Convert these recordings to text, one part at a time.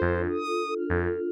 Well,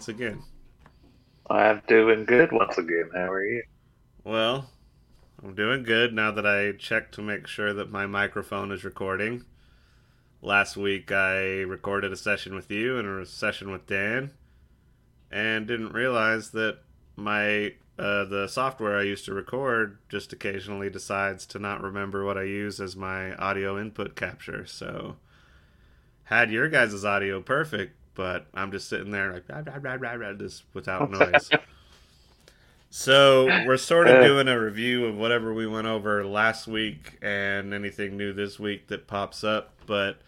once again? I'm doing good once again. How are you? Well, I'm doing good now that I checked to make sure that my microphone is recording. Last week I recorded a session with you and a session with Dan, and didn't realize that my uh, the software I used to record just occasionally decides to not remember what I use as my audio input capture. So had your guys' audio perfect, but I'm just sitting there like blah, blah, blah, blah, just without noise. so we're sort of doing a review of whatever we went over last week and anything new this week that pops up. But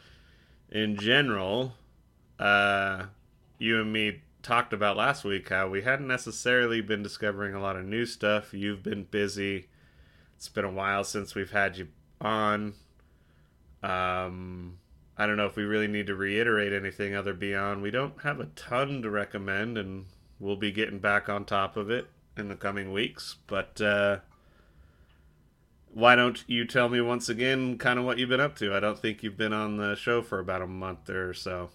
in general, uh, you and me talked about last week how we hadn't necessarily been discovering a lot of new stuff. You've been busy. It's been a while since we've had you on. Um, I don't know if we really need to reiterate anything other beyond we don't have a ton to recommend, and we'll be getting back on top of it in the coming weeks. But uh, why don't you tell me once again kind of what you've been up to? I don't think you've been on the show for about a month or so.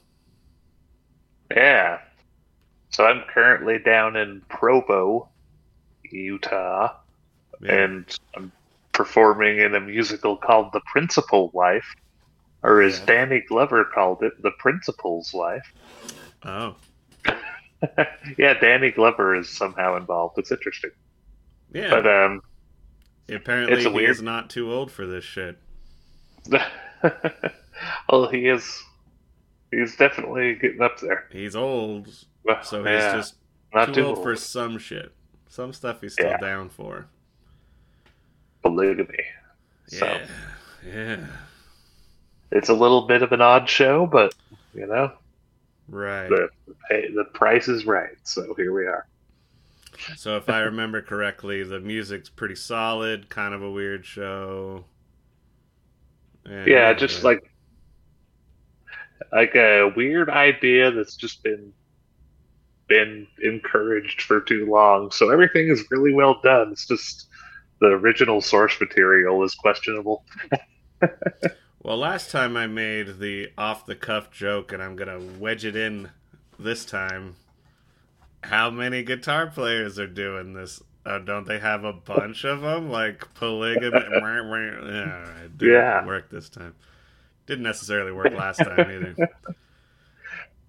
Yeah. So I'm currently down in Provo, Utah, Yeah. and I'm performing in a musical called The Principal Wife, or as Yeah. Danny Glover called it, The Principal's Wife. Oh, yeah, Danny Glover is somehow involved. It's interesting. yeah. But um Apparently, it's he weird- is not too old for this shit. well he is he's definitely getting up there. He's old, so he's yeah, just not too too old old for some shit. Some stuff he's still Yeah. down for. polygamy. So Yeah, yeah, it's a little bit of an odd show, but you know, right. the pay, the price is right. So here we are. So if I remember correctly, the music's pretty solid. Kind of a weird show. And- Yeah, just like like a weird idea that's just been been encouraged for too long. So everything is really well done. It's just the original source material is questionable. Well, last time I made the off the cuff joke, and I'm gonna wedge it in this time. How many guitar players are doing this? Uh, don't they have a bunch of them? Like polygamy? yeah, it didn't Yeah. work this time. Didn't necessarily work last time either.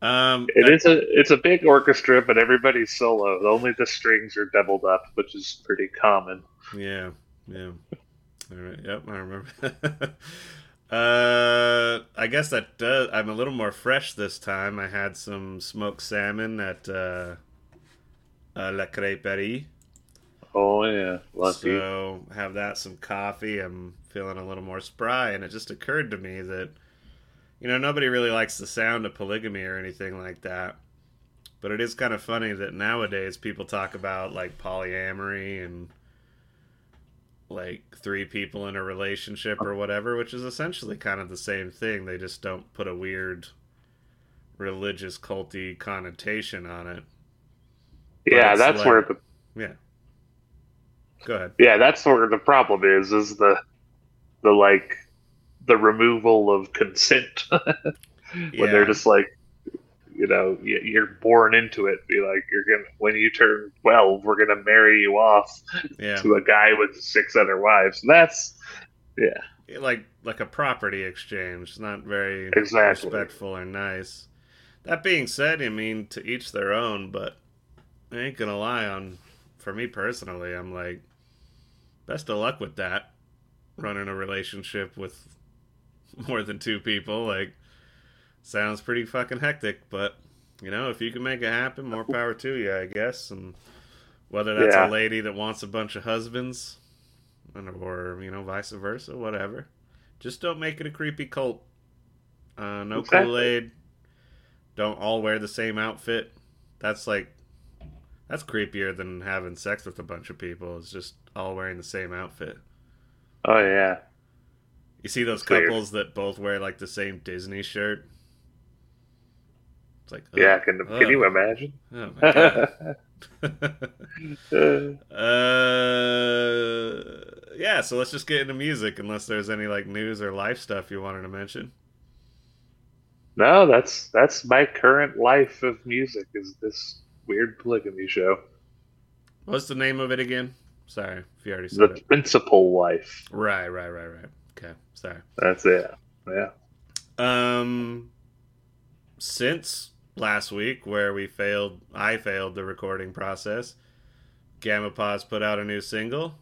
Um, It is a it's a big orchestra, but everybody's solo. Only the strings are doubled up, which is pretty common. Yeah, yeah. All right. Yep, I remember. uh, I guess that does. I'm a little more fresh this time. I had some smoked salmon at uh, uh, La Crêperie. Oh yeah, lucky. So have that, some coffee. I'm feeling a little more spry, and it just occurred to me that you know nobody really likes the sound of polygamy or anything like that. But it is kind of funny that nowadays people talk about like polyamory and like three people in a relationship or whatever, which is essentially kind of the same thing. They just don't put a weird religious culty connotation on it. yeah, that's like- where the Yeah. Go ahead. yeah that's where the problem is. Is the the like the removal of consent when Yeah. they're just like you know you're born into it be like you're gonna when you turn 12 we're gonna marry you off Yeah. to a guy with six other wives that's yeah like like a property exchange not very Exactly. respectful or nice that being said i mean to each their own but i ain't gonna lie on for me personally i'm like best of luck with that running a relationship with more than two people. Like, sounds pretty fucking hectic, but you know, if you can make it happen, more power to you, I guess. And whether that's Yeah. a lady that wants a bunch of husbands, and- or you know, vice versa, whatever. Just don't make it a creepy cult. Uh, no Exactly. Kool Aid. Don't all wear the same outfit. That's like, that's creepier than having sex with a bunch of people. It's just all wearing the same outfit. Oh yeah. You see those It's weird. couples that both wear like the same Disney shirt? It's like, ugh, Yeah, can ugh. can you imagine? Oh my god. Uh, yeah, so let's just get into music, unless there's any like news or life stuff you wanted to mention. no, that's that's my current life of music is this weird polygamy show. What's the name of it again? Sorry if you already The said it. The Principal wife. Right, right, right, right. Okay, sorry. That's it. Yeah. Um, since last week, where we failed, I failed the recording process. Gamma Pause put out a new single.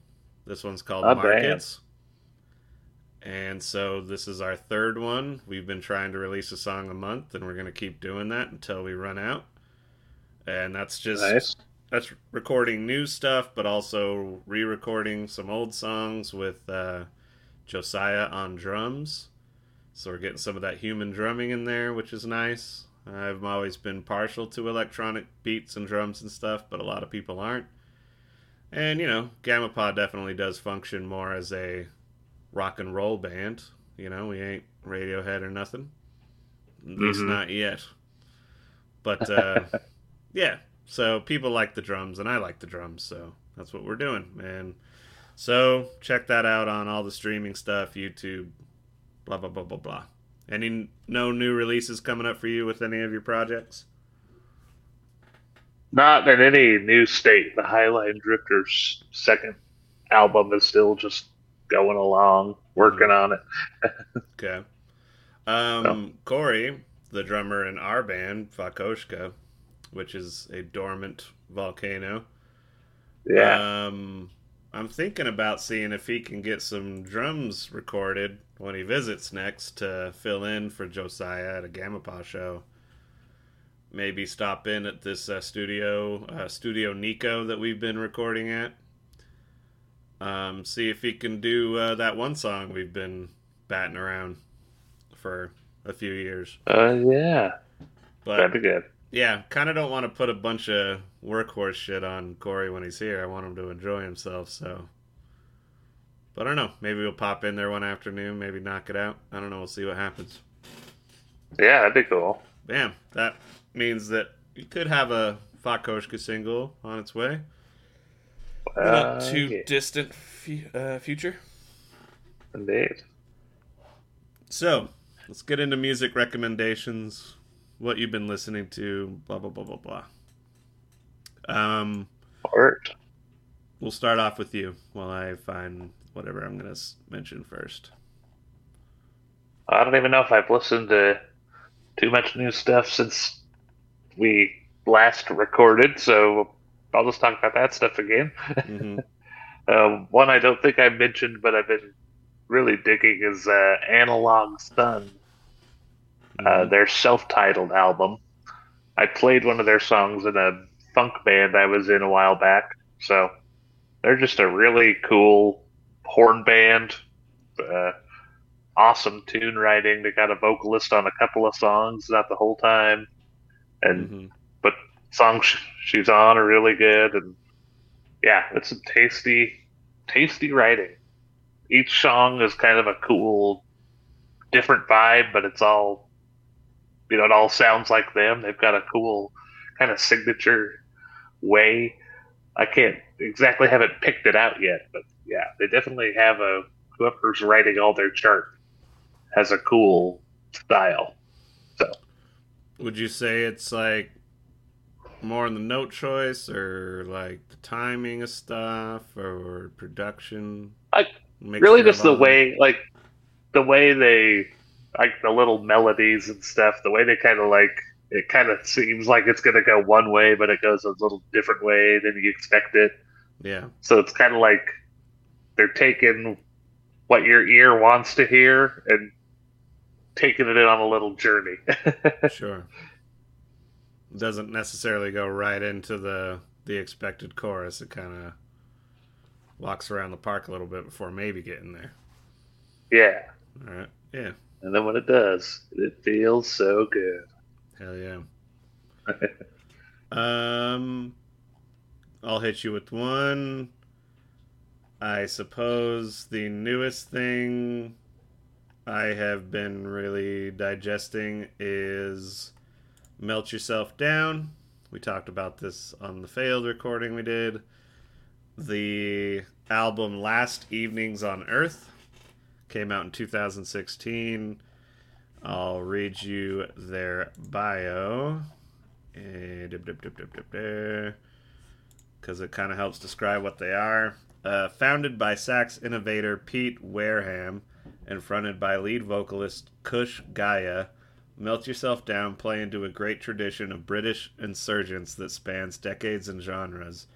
This one's called Oh, damn. Markets. And so this is our third one. We've been trying to release a song a month, and we're going to keep doing that until we run out. And that's just Nice. that's recording new stuff, but also re-recording some old songs with uh, Josiah on drums. So we're getting some of that human drumming in there, which is nice. I've always been partial to electronic beats and drums and stuff, but a lot of people aren't. And you know, Gamma Pod definitely does function more as a rock and roll band. You know, we ain't Radiohead or nothing. At least Mhm. not yet. But uh, yeah, so people like the drums, and I like the drums, so that's what we're doing, man. So check that out on all the streaming stuff, YouTube, blah blah blah blah blah. Any no new releases coming up for you with any of your projects? Not in any new state. The Highline Drifters second album is still just going along, working on it. Okay. Um, Corey, the drummer in our band, Vakoshka, which is a dormant volcano. Yeah. Um, I'm thinking about seeing if he can get some drums recorded when he visits next to fill in for Josiah at a Gamma Paw show. Maybe stop in at this uh, studio, uh, Studio Nico, that we've been recording at. Um, see if he can do uh, that one song we've been batting around for a few years. Uh, yeah. But That'd be good. yeah, kind of don't want to put a bunch of workhorse shit on Corey when he's here. I want him to enjoy himself, so. But I don't know. Maybe we'll pop in there one afternoon, maybe knock it out. I don't know. We'll see what happens. Yeah, that'd be cool. Bam. That means that you could have a Fakoshka single on its way. Uh, not too yeah, distant fu- uh, future. indeed. So, let's get into music recommendations. What you've been listening to, blah, blah, blah, blah, blah. Um, Art. We'll start off with you while I find whatever I'm going to mention first. I don't even know if I've listened to too much new stuff since we last recorded, so I'll just talk about that stuff again. hmm Uh, one I don't think I mentioned, but I've been really digging is uh, Analog Sun, uh, their self-titled album. I played one of their songs in a funk band I was in a while back, so they're just a really cool horn band. Uh, awesome tune writing. They got a vocalist on a couple of songs, not the whole time, and hmm songs she's on are really good. And yeah it's some tasty tasty writing. Each song is kind of a cool different vibe but it's all you know it all sounds like them. They've got a cool kind of signature way. I can't exactly haven't picked it out yet but yeah they definitely have a whoever's writing all their chart has a cool style So, Would you say it's like more in the note choice or like the timing of stuff or production? I- really just the way like the way they like the little melodies and stuff the way they kind of like it kind of seems like it's going to go one way but it goes a little different way than you expect it Yeah. so it's kind of like they're taking what your ear wants to hear and taking it in on a little journey. sure. Doesn't necessarily go right into the the expected chorus. It kind of walks around the park a little bit before maybe getting there. Yeah. All right. Yeah. And then when it does, it feels so good. Hell yeah. um, I'll hit you with one. I suppose the newest thing I have been really digesting is Melt Yourself Down. We talked about this on the failed recording we did. The album Last Evenings on Earth came out in 2016. I'll read you their bio. Eh, because it kind of helps describe what they are. Uh, founded by sax innovator Pete Wareham and fronted by lead vocalist Kush Gaya, Melt Yourself Down play into a great tradition of British insurgence that spans decades and genres.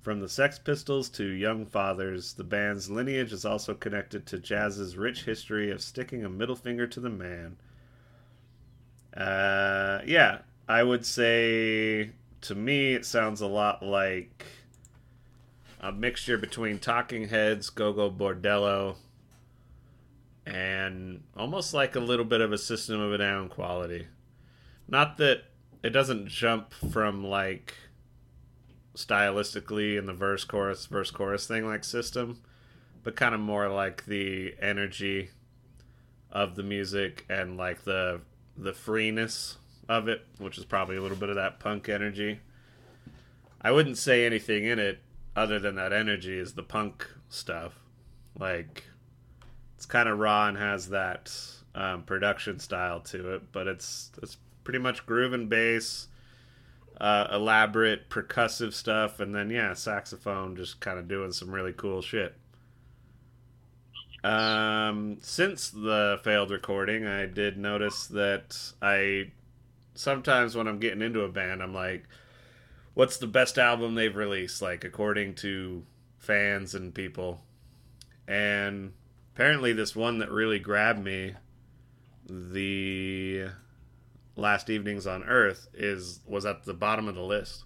From the Sex Pistols to Young Fathers, the band's lineage is also connected to jazz's rich history of sticking a middle finger to the man. Uh, yeah, I would say to me it sounds a lot like a mixture between Talking Heads, Gogol Bordello, and almost like a little bit of a System of a Down quality. Not that it doesn't jump from like stylistically in the verse chorus verse chorus thing like System, but kind of more like the energy of the music and like the the freeness of it, which is probably a little bit of that punk energy. I wouldn't say anything in it other than that energy is the punk stuff. Like it's kind of raw and has that um, production style to it, but it's it's pretty much groove and bass, uh, elaborate percussive stuff, and then yeah, saxophone just kind of doing some really cool shit. Um, since the failed recording, I did notice that I sometimes when I'm getting into a band, I'm like, what's the best album they've released, like according to fans and people. And apparently, this one that really grabbed me, the Last Evenings on Earth, is was at the bottom of the list.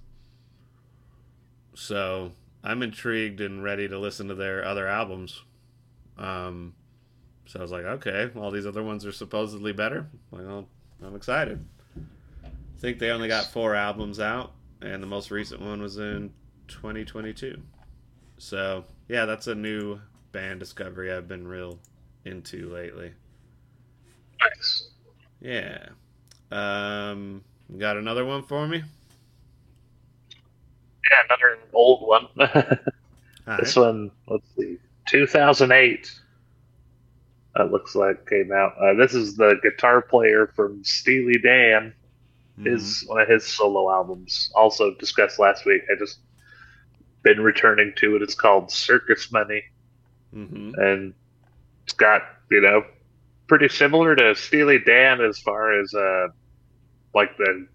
So I'm intrigued and ready to listen to their other albums. Um, so I was like, okay, all these other ones are supposedly better. Well, I'm excited. I think they only got four albums out, and the most recent one was in 2022. So yeah, that's a new band discovery I've been real into lately. Nice. Yeah. Um, got another one for me? Yeah, another old one. All this one, let's see, 2008. That looks like came out. Uh, this is the guitar player from Steely Dan. Mhm. His one of his solo albums, also discussed last week. I just been returning to it. It's called Circus Money, Mhm. and it's got you know pretty similar to Steely Dan as far as uh like the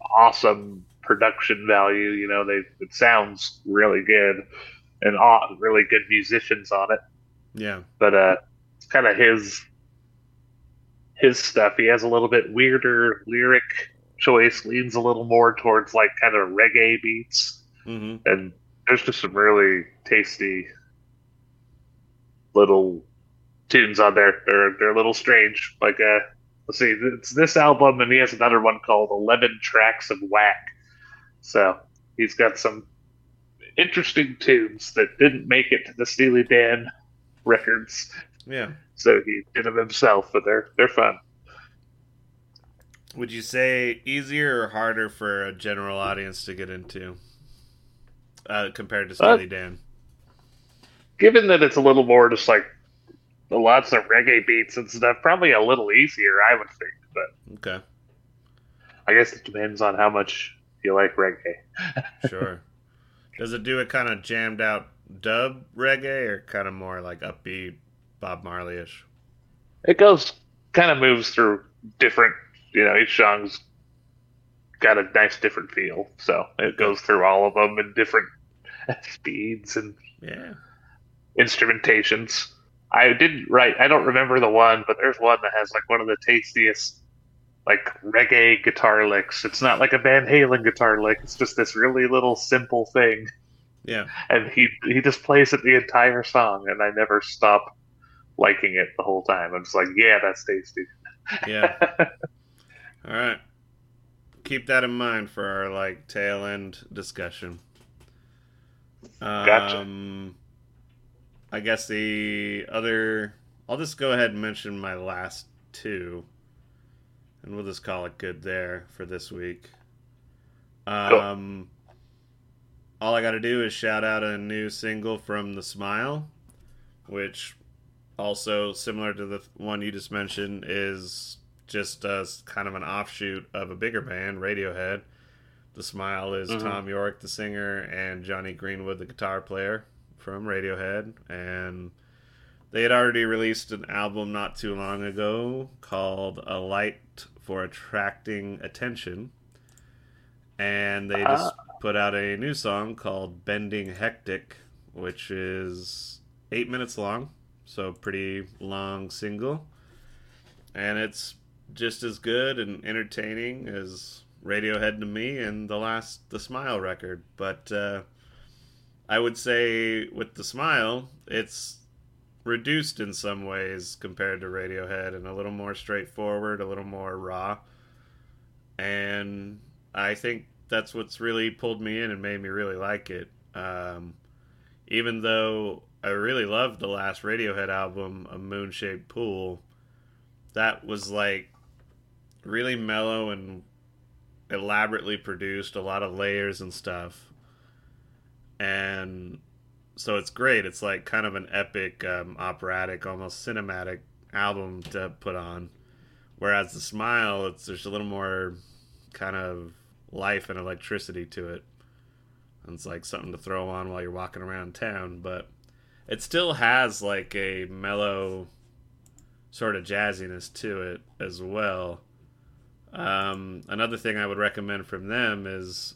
awesome production value. You know, they it sounds really good and aw- really good musicians on it. Yeah. But uh, it's kind of his his stuff. He has a little bit weirder lyric choice, leans a little more towards like kind of reggae beats, Mhm. and there's just some really tasty little tunes on there. They're they're a little strange. Like uh, let's see, it's this album, and he has another one called Eleven Tracks of Whack. So he's got some interesting tunes that didn't make it to the Steely Dan records. Yeah. So he did them himself, but they're they're fun. Would you say easier or harder for a general audience to get into uh, compared to Uh, Steely Dan? Given that it's a little more just like lots of reggae beats and stuff, probably a little easier, I would think. But Okay, I guess it depends on how much you like reggae. sure. Does it do a kind of jammed out dub reggae or kind of more like upbeat Bob Marley ish? It goes kind of moves through different, you know, each song's got a nice different feel. So it goes through all of them in different speeds and Yeah. instrumentations. I didn't write. I don't remember the one, but there's one that has like one of the tastiest like reggae guitar licks. It's not like a Van Halen guitar lick. It's just this really little simple thing. Yeah. And he he just plays it the entire song, and I never stop liking it the whole time. I'm just like, yeah, that's tasty. Yeah. All right. Keep that in mind for our like tail end discussion. Gotcha. Um, I guess the other. I'll just go ahead and mention my last two, and we'll just call it good there for this week. Um, all I got to do is shout out a new single from The Smile, which also similar to the one you just mentioned is just uh, kind of an offshoot of a bigger band, Radiohead. The Smile is Mhm. Thom Yorke, the singer, and Jonny Greenwood, the guitar player from Radiohead. And they had already released an album not too long ago called A Light for Attracting Attention. And they just put out a new song called Bending Hectic, which is eight minutes long, so pretty long single. And it's just as good and entertaining as Radiohead to me and the last The Smile record. But uh, I would say with The Smile, it's reduced in some ways compared to Radiohead and a little more straightforward, a little more raw. And I think that's what's really pulled me in and made me really like it. Um, even though I really loved the last Radiohead album, A Moon Shaped Pool, that was like really mellow and elaborately produced, a lot of layers and stuff. And so it's great. It's like kind of an epic, um, operatic, almost cinematic album to put on. Whereas the Smile, it's there's a little more kind of life and electricity to it. And it's like something to throw on while you're walking around town, but it still has like a mellow sort of jazziness to it as well. Um, another thing I would recommend from them is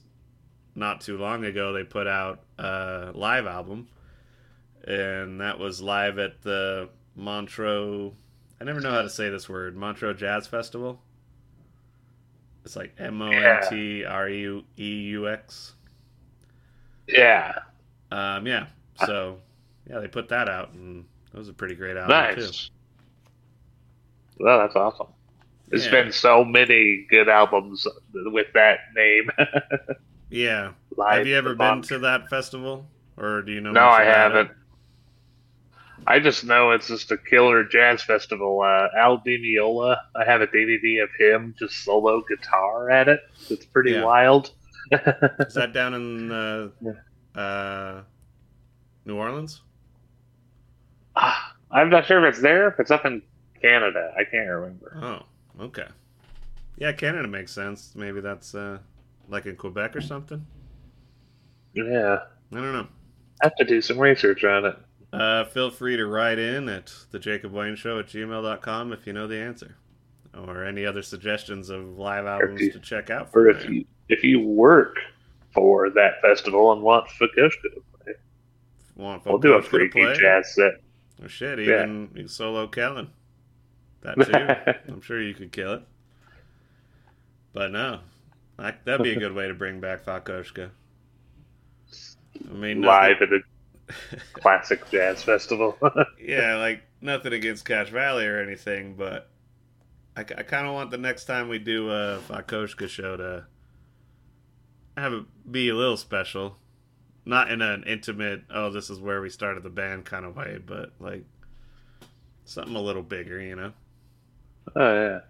not too long ago they put out a live album, and that was live at the Montreux. I never know how to say this word. Montreux Jazz Festival. It's like M O N T R U E U X. Yeah. Um, yeah. So, yeah, they put that out, and it was a pretty great album too. Nice. Well, that's awesome. There's Yeah. been so many good albums with that name. Yeah. Live Have you ever been to that festival, or do you know? No, I haven't. it? I just know it's just a killer jazz festival. Uh, Al Di Meola, I have a DVD of him just solo guitar at it. It's pretty Yeah. wild. Is that down in uh, uh, New Orleans? Ah, I'm not sure if it's there. If it's up in Canada, I can't remember. Oh, okay. Yeah, Canada makes sense. Maybe that's uh, like in Quebec or something. Yeah, I don't know. I have to do some research on it. Uh, feel free to write in at the Jacob Wayne Show at gmail.com if you know the answer. Or any other suggestions of live albums you- to check out. for if there. you if you work for that festival and want Fukushka to play, Want we'll do a freaky play? jazz set. Oh, shit, even you solo Kelin. That too. I'm sure you could kill it. But no, that, that'd be a good way to bring back Fakoshka. I mean, Live at a classic jazz festival. yeah, like nothing against Cache Valley or anything, but I, kind of want the next time we do a Fakoshka show to have it be a little special. Not in an intimate, oh, this is where we started the band kind of way, but like something a little bigger, you know? Oh yeah,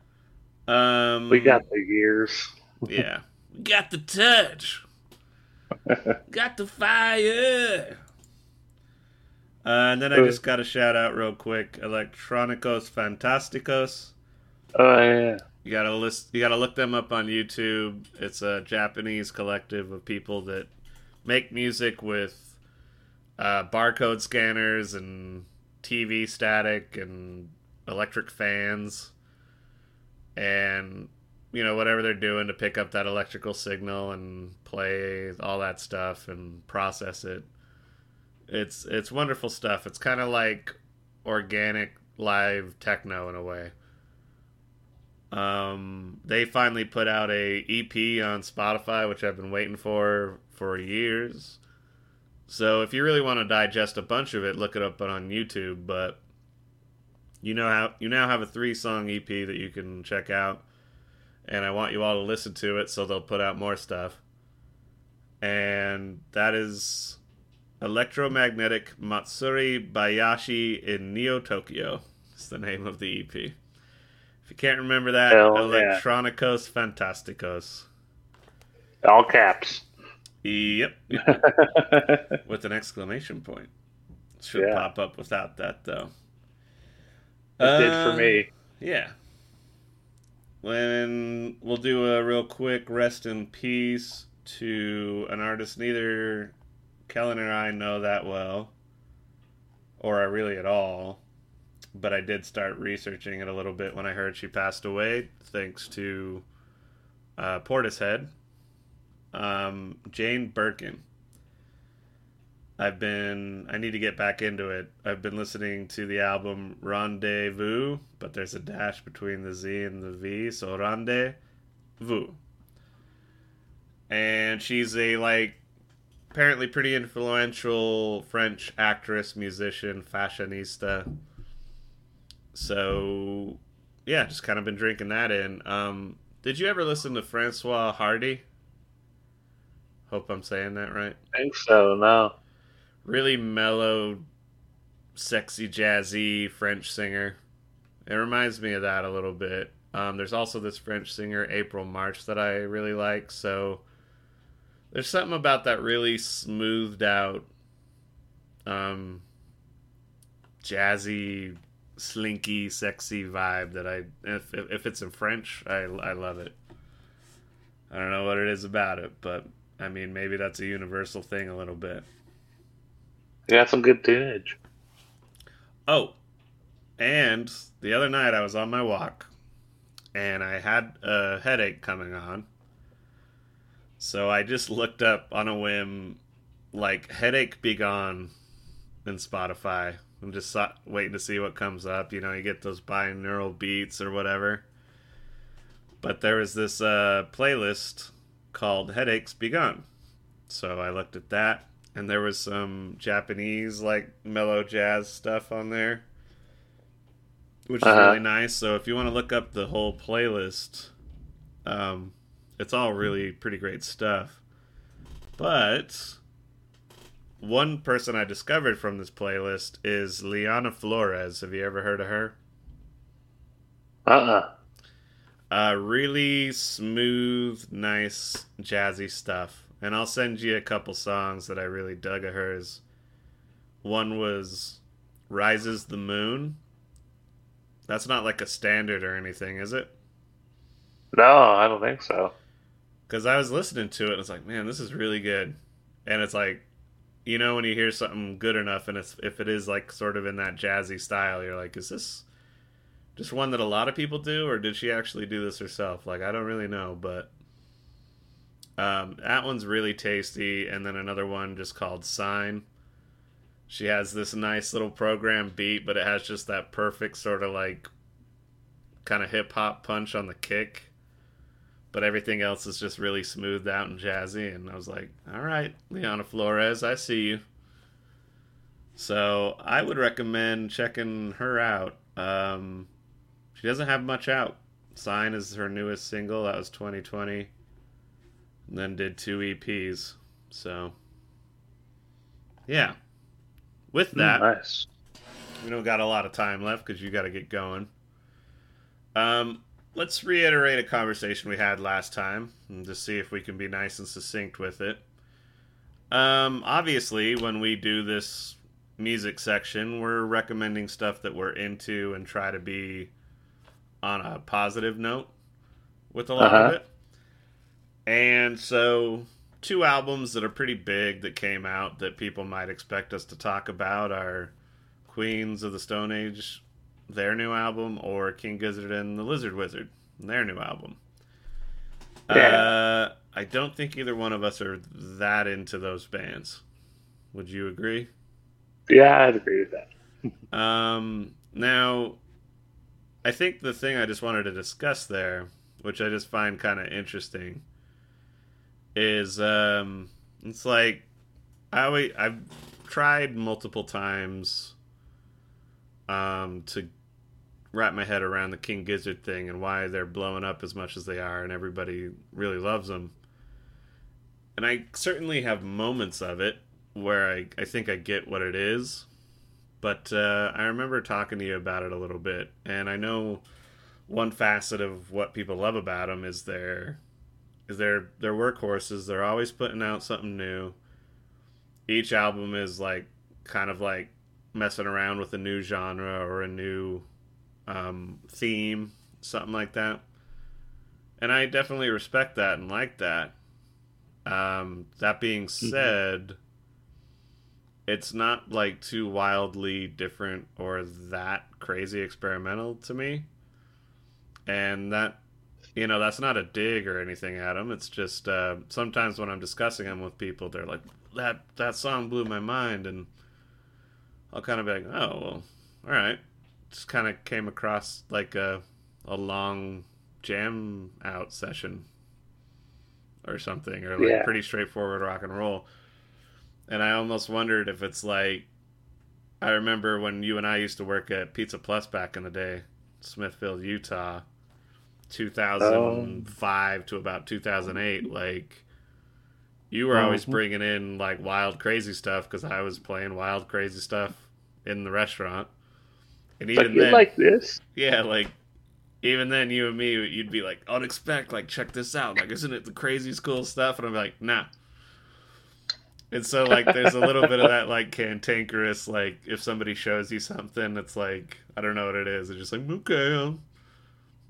Um, we got the years. yeah, we got the touch, got the fire. Uh, and then I just got a shout out real quick, Electronicos Fantasticos. Oh yeah, You gotta list. You gotta look them up on YouTube. It's a Japanese collective of people that make music with uh, barcode scanners and TV static and electric fans, and you know whatever they're doing to pick up that electrical signal and play all that stuff and process it. It's it's wonderful stuff. It's kind of like organic live techno in a way. Um, they finally put out a EP on Spotify, which I've been waiting for for years. So if you really want to digest a bunch of it, look it up on YouTube. But you know how you now have a three song EP that you can check out, and I want you all to listen to it so they'll put out more stuff. And that is Electromagnetic Matsuri Bayashi in Neo Tokyo. It's the name of the EP. If you can't remember that, Hell Electronicos Fantasticos. All caps. Yep. With an exclamation point. Should Yeah. pop up without that though. It did Uh, for me. Yeah. When we'll do a real quick rest in peace to an artist neither Kelin or I know that well, or I really at all. But I did start researching it a little bit when I heard she passed away, thanks to uh, Portishead. Um, Jane Birkin. I've been I need to get back into it. I've been listening to the album Rendezvous, but there's a dash between the Z and the V, so Rendezvous. And she's a like apparently pretty influential French actress, musician, fashionista. So yeah, just kind of been drinking that in. Um did you ever listen to Francois Hardy? Hope I'm saying that right I think so. No. Really mellow, sexy, jazzy French singer. It reminds me of that a little bit. Um, there's also this French singer, April March, that I really like. So there's something about that really smoothed out, um, jazzy, slinky, sexy vibe that I, if, if it's in French, I, I love it. I don't know what it is about it, but I mean, maybe that's a universal thing a little bit. You got some good tunage. Oh, and the other night I was on my walk and I had a headache coming on. So I just looked up on a whim, like, headache be gone in Spotify I'm just saw, waiting to see what comes up. You know, you get those binaural beats or whatever. But there was this uh, playlist called Headaches Be Gone. So I looked at that and there was some Japanese like mellow jazz stuff on there, which is Uh-huh. really nice. So if you want to look up the whole playlist, um, it's all really pretty great stuff. But one person I discovered from this playlist is Liana Flores. Have you ever heard of her? Uh uh Uh, really smooth, nice, jazzy stuff. And I'll send you a couple songs that I really dug of hers. One was Rises the Moon. That's not like a standard or anything, is it? No, I don't think so. Because I was listening to it and it's like, man, this is really good. And it's like, you know, when you hear something good enough and it's, if it is like sort of in that jazzy style, you're like, is this just one that a lot of people do or did she actually do this herself? Like, I don't really know, but um, that one's really tasty. And then another one just called Sign. She has this nice little program beat, but it has just that perfect sort of like kind of hip hop punch on the kick but everything else is just really smoothed out and jazzy. And I was like, all right, Leona Flores, I see you. So I would recommend checking her out. Um, she doesn't have much out. Sign is her newest single. That was 2020. And then did two EPs. So, yeah. With that, nice. we don't got a lot of time left because you got to get going. Um, let's reiterate a conversation we had last time and just see if we can be nice and succinct with it. Um, obviously, when we do this music section, we're recommending stuff that we're into and try to be on a positive note with a lot of Uh-huh. it. And so, two albums that are pretty big that came out that people might expect us to talk about are Queens of the Stone Age their new album or King Gizzard and the Lizard Wizard, their new album. Yeah. Uh, I don't think either one of us are that into those bands. Would you agree? Yeah, I'd agree with that. um, now, I think the thing I just wanted to discuss there, which I just find kind of interesting, is um, it's like I always, I've tried multiple times um, to wrap my head around the King Gizzard thing and why they're blowing up as much as they are, and everybody really loves them. And I certainly have moments of it where I, I think I get what it is, but uh, I remember talking to you about it a little bit, and I know one facet of what people love about them is their is their their workhorses. They're always putting out something new. Each album is like kind of like messing around with a new genre or a new um, theme, something like that. And I definitely respect that and like that. Um, that being said, mm-hmm. it's not like too wildly different or that crazy experimental to me. And that, you know, that's not a dig or anything at them. It's just uh, sometimes when I'm discussing them with people, they're like, "That that song blew my mind," and I'll kind of be like, "Oh, well, all right." Just kind of came across like a a long jam out session or something, or like yeah. pretty straightforward rock and roll. And I almost wondered if it's like I remember when you and I used to work at Pizza Plus back in the day, Smithfield, Utah, 2005 um, to about 2008. Like you were always uh-huh. bringing in like wild, crazy stuff because I was playing wild, crazy stuff in the restaurant. And even then, like this, yeah, like even then, you and me, you'd be like, unexpected, like, check this out. Like, isn't it the craziest cool stuff? And I'm like, nah. And so, like, there's a little bit of that, like, cantankerous, like, if somebody shows you something, it's like, I don't know what it is. It's just like, okay, I'll,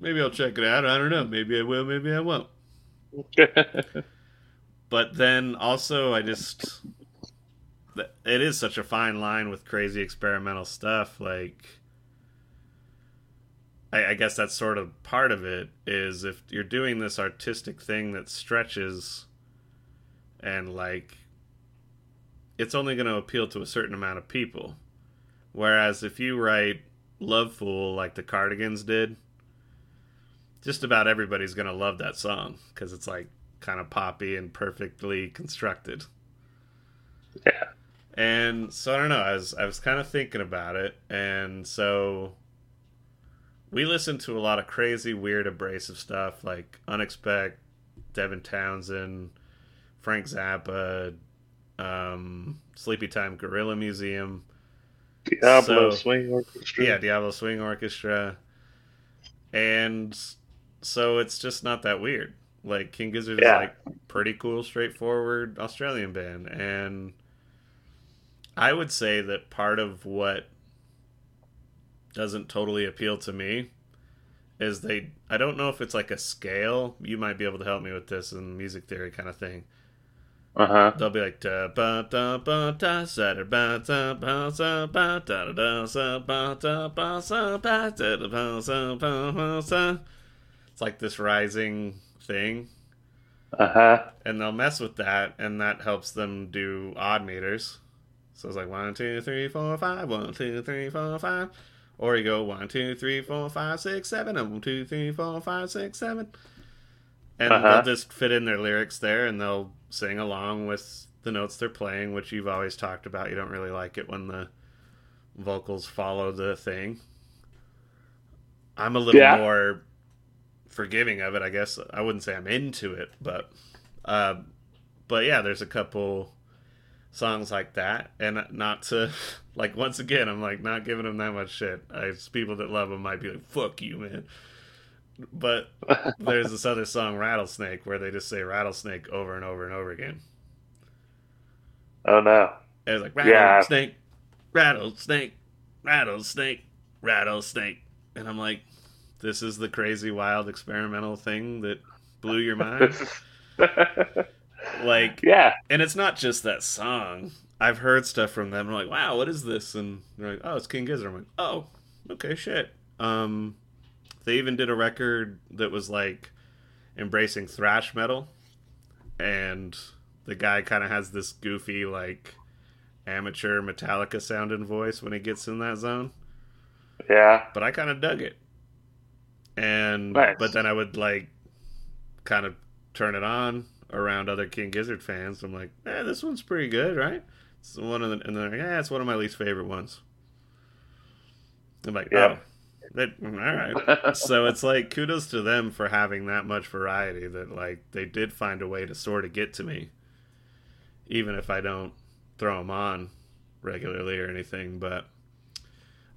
maybe I'll check it out. I don't know. Maybe I will, maybe I won't. but then also, I just, it is such a fine line with crazy experimental stuff. Like, I, I guess that's sort of part of it is if you're doing this artistic thing that stretches and like it's only going to appeal to a certain amount of people. Whereas if you write Lovefool like the Cardigans did, just about everybody's going to love that song because it's like kind of poppy and perfectly constructed. Yeah. And so I don't know, I was I was kind of thinking about it and so we listened to a lot of crazy, weird, abrasive stuff like Unexpect, Devin Townsend, Frank Zappa, um, Sleepytime Gorilla Museum, Diablo so, Swing Orchestra. Yeah, Diablo Swing Orchestra. And so it's just not that weird. Like King Gizzard yeah. is like pretty cool, straightforward Australian band, and I would say that part of what doesn't totally appeal to me is they I don't know if it's like a scale. You might be able to help me with this in music theory kind of thing. Uh huh. They'll be like da ba da ba da sa da ba da ba sa ba da da da sa ba da ba sa ba da da ba sa ba sa. It's like this rising thing. Uh huh. And they'll mess with that, and that helps them do odd meters. So it's like one, two, three, four, five. One, two, three, four, five. Or you go one, two, three, four, five, six, seven, and one, two, three, four, five, six, seven. And uh-huh. they'll just fit in their lyrics there and they'll sing along with the notes they're playing, which you've always talked about. You don't really like it when the vocals follow the thing. I'm a little yeah. more forgiving of it, I guess. I wouldn't say I'm into it, but uh, but yeah, there's a couple songs like that, and not to like once again, I'm like not giving them that much shit. I people that love them might be like, "Fuck you, man." But there's this other song, "Rattlesnake," where they just say "rattlesnake" over and over and over again. Oh no! And it's like rattlesnake, yeah. rattlesnake, rattlesnake, rattlesnake, and I'm like, this is the crazy, wild, experimental thing that blew your mind. Like, yeah. And it's not just that song. I've heard stuff from them. I'm like, wow, what is this? And they're like, oh, it's King Gizzard. I'm like, oh, okay, shit. Um, they even did a record that was like embracing thrash metal, and the guy kind of has this goofy like amateur Metallica sounding voice when he gets in that zone. Yeah. But I kind of dug it. And Nice. but then I would like kind of turn it on around other King Gizzard fans. I'm like, eh, this one's pretty good, right? It's one of the, and they're like, yeah, it's one of my least favorite ones. I'm like, Yeah. oh, that, all right. so it's like kudos to them for having that much variety that like they did find a way to sort of get to me, even if I don't throw them on regularly or anything. But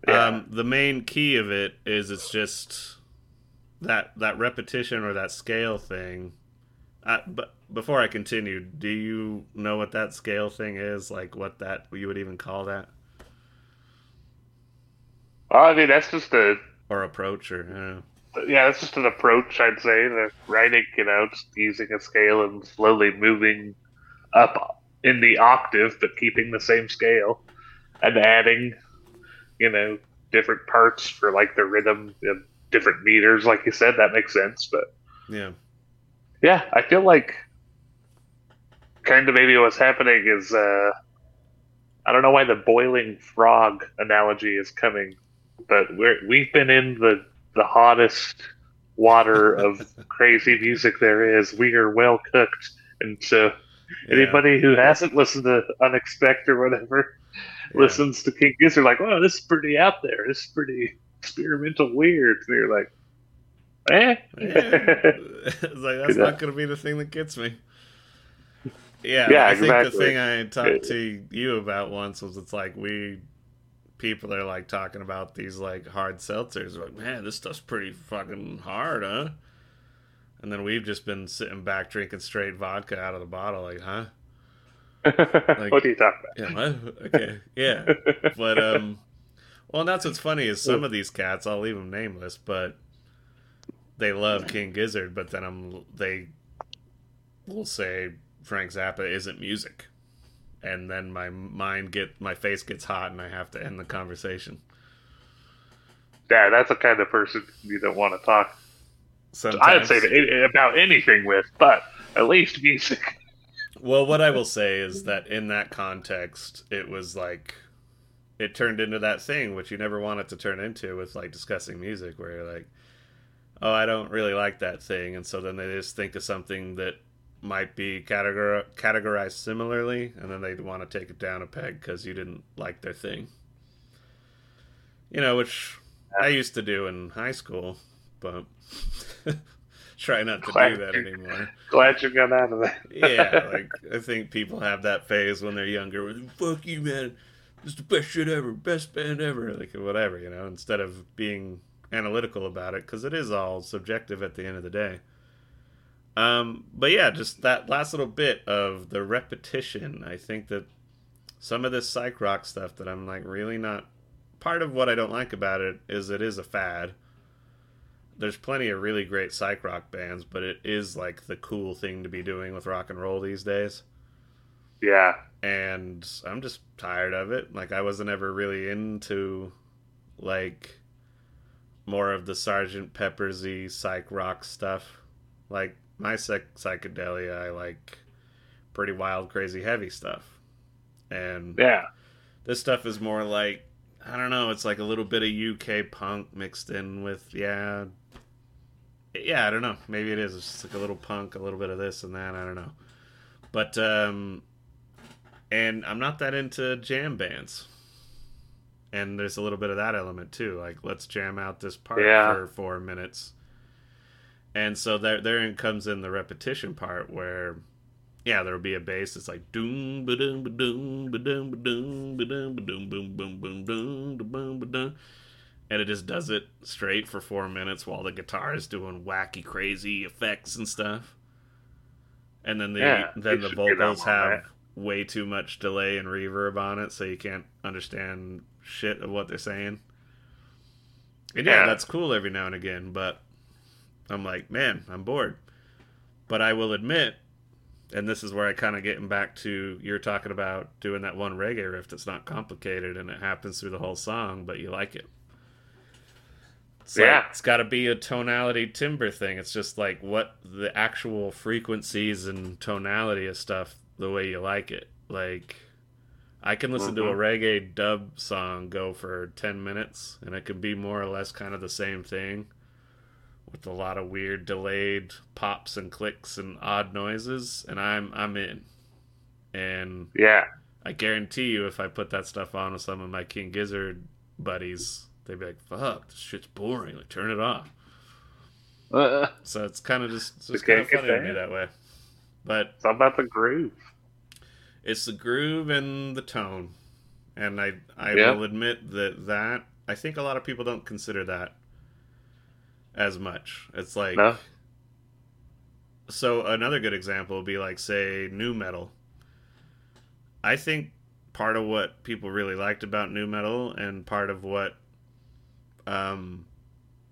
Yeah. um, the main key of it is it's just that that repetition or that scale thing. Uh, but before I continue, do you know what that scale thing is? Like what that you would even call that Well, I mean, that's just a or approach or I yeah, that's just an approach. I'd say the writing, you know, just using a scale and slowly moving up in the octave, but keeping the same scale, and adding, you know, different parts for like the rhythm and different meters. Like you said, that makes sense. But yeah. yeah, I feel like kind of maybe what's happening is uh, I don't know why the boiling frog analogy is coming, but we're we've been in the the hottest water of crazy music there is. We are well cooked, and so Yeah. anybody who hasn't listened to Unexpected or whatever Yeah. listens to King Gizzard like, "Oh, this is pretty out there. This is pretty experimental weird." And you're like, "Eh." It's like that's not going to be the thing that gets me. Yeah, Yeah, I think the thing I talked to you about once was it's like we people are like talking about these like hard seltzers. Like, man, this stuff's pretty fucking hard, huh? And then we've just been sitting back drinking straight vodka out of the bottle, like, huh? Like, what are you talking about? Yeah, what? okay, yeah. But um, well, and that's what's funny is some of these cats, I'll leave them nameless, but they love King Gizzard, but then I'm they will say Frank Zappa isn't music, and then my mind get my face gets hot, and I have to end the conversation. Yeah, that's the kind of person you don't want to talk. Sometimes, I'd say about anything with, but at least music. Well, what I will say is that in that context, it was like it turned into that thing which you never want it to turn into with like discussing music, where you're like, "Oh, I don't really like that thing," and so then they just think of something that might be categor- categorized similarly, and then they want to take it down a peg because you didn't like their thing. You know, which I used to do in high school, but try not to do that anymore Glad you got out of that. yeah, like I think people have that phase when they're younger. Where, Fuck you, man! It's the best shit ever, best band ever, like whatever, you know. Instead of being analytical about it, because it is all subjective at the end of the day. Um, but yeah, just that last little bit of the repetition. I think that some of this psych rock stuff that I'm like really not. Part of what I don't like about it is it is a fad there's plenty of really great psych rock bands, but it is like the cool thing to be doing with rock and roll these days. Yeah, And I'm just tired of it. Like I wasn't ever really into like more of the Sergeant Peppersy psych rock stuff. Like my psych- psychedelia, I like pretty wild, crazy, heavy stuff. And yeah, this stuff is more like I don't know. It's like a little bit of UK punk mixed in with yeah, yeah. I don't know. Maybe it is. It's just like a little punk, a little bit of this and that. I don't know. But um, and I'm not that into jam bands. And there's a little bit of that element too. Like let's jam out this part Yeah. for four minutes. And so there, therein comes in the repetition part where yeah, there'll be a bass that's like doom ba doom ba doom ba doom ba doom ba doom ba doom boom boom boom doom da boom ba doom, and it just does it straight for four minutes while the guitar is doing wacky, crazy effects and stuff. And then the Yeah, then the vocals have way too much delay and reverb on it, so you can't understand shit of what they're saying. And yeah, Yeah. that's cool every now and again, but I'm like, man, I'm bored. But I will admit, and this is where I kind of getting back to you're talking about doing that one reggae riff that's not complicated and it happens through the whole song, but you like it. It's like- Yeah. it's got to be a tonality timbre thing. It's just like what the actual frequencies and tonality of stuff the way you like it. Like, I can listen to a reggae dub song go for 10 minutes and it can be more or less kind of the same thing with a lot of weird delayed pops and clicks and odd noises and I'm I'm in. And Yeah. I guarantee you if I put that stuff on with some of my King Gizzard buddies, they'd be like, "Fuck, this shit's boring. Like turn it off." Uh, So it's kind of just it's just kind of funny to me that way. But it's about the groove. it's the groove and the tone and i i Yeah. will admit that that i think a lot of people don't consider that as much it's like No? so another good example would be like say nu metal i think part of what people really liked about nu metal and part of what um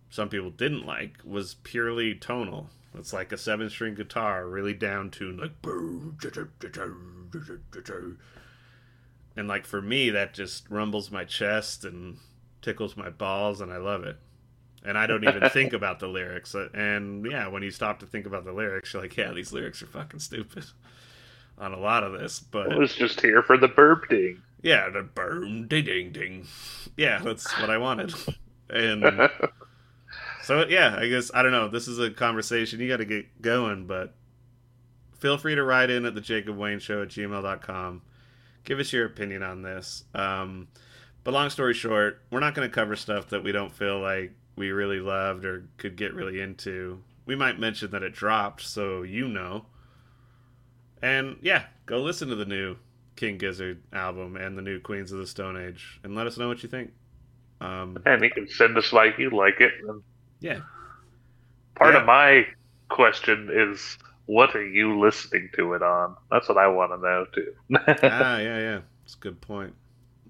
some people didn't like was purely tonal it's like a seven string guitar really down tuned like boom. and like for me that just rumbles my chest and tickles my balls and i love it and i don't even think about the lyrics uh, and yeah when you stop to think about the lyrics you're like yeah these lyrics are fucking stupid on a lot of this but I was just here for the burp ding. yeah the boom ding ding ding yeah that's what i wanted and so yeah i guess i don't know this is a conversation you got to get going but feel free to write in at the jacob wayne show at gmail.com give us your opinion on this. Um, but long story short we're not going to cover stuff that we don't feel like we really loved or could get really into. We might mention that it dropped so you know. And yeah go listen to the new king gizzard album and the new queens of the stone age and let us know what you think. Um, and you can send us like you like it. And yeah part Yeah. of my question is, what are you listening to it on? That's what I want to know too. ah, yeah, yeah. It's a good point.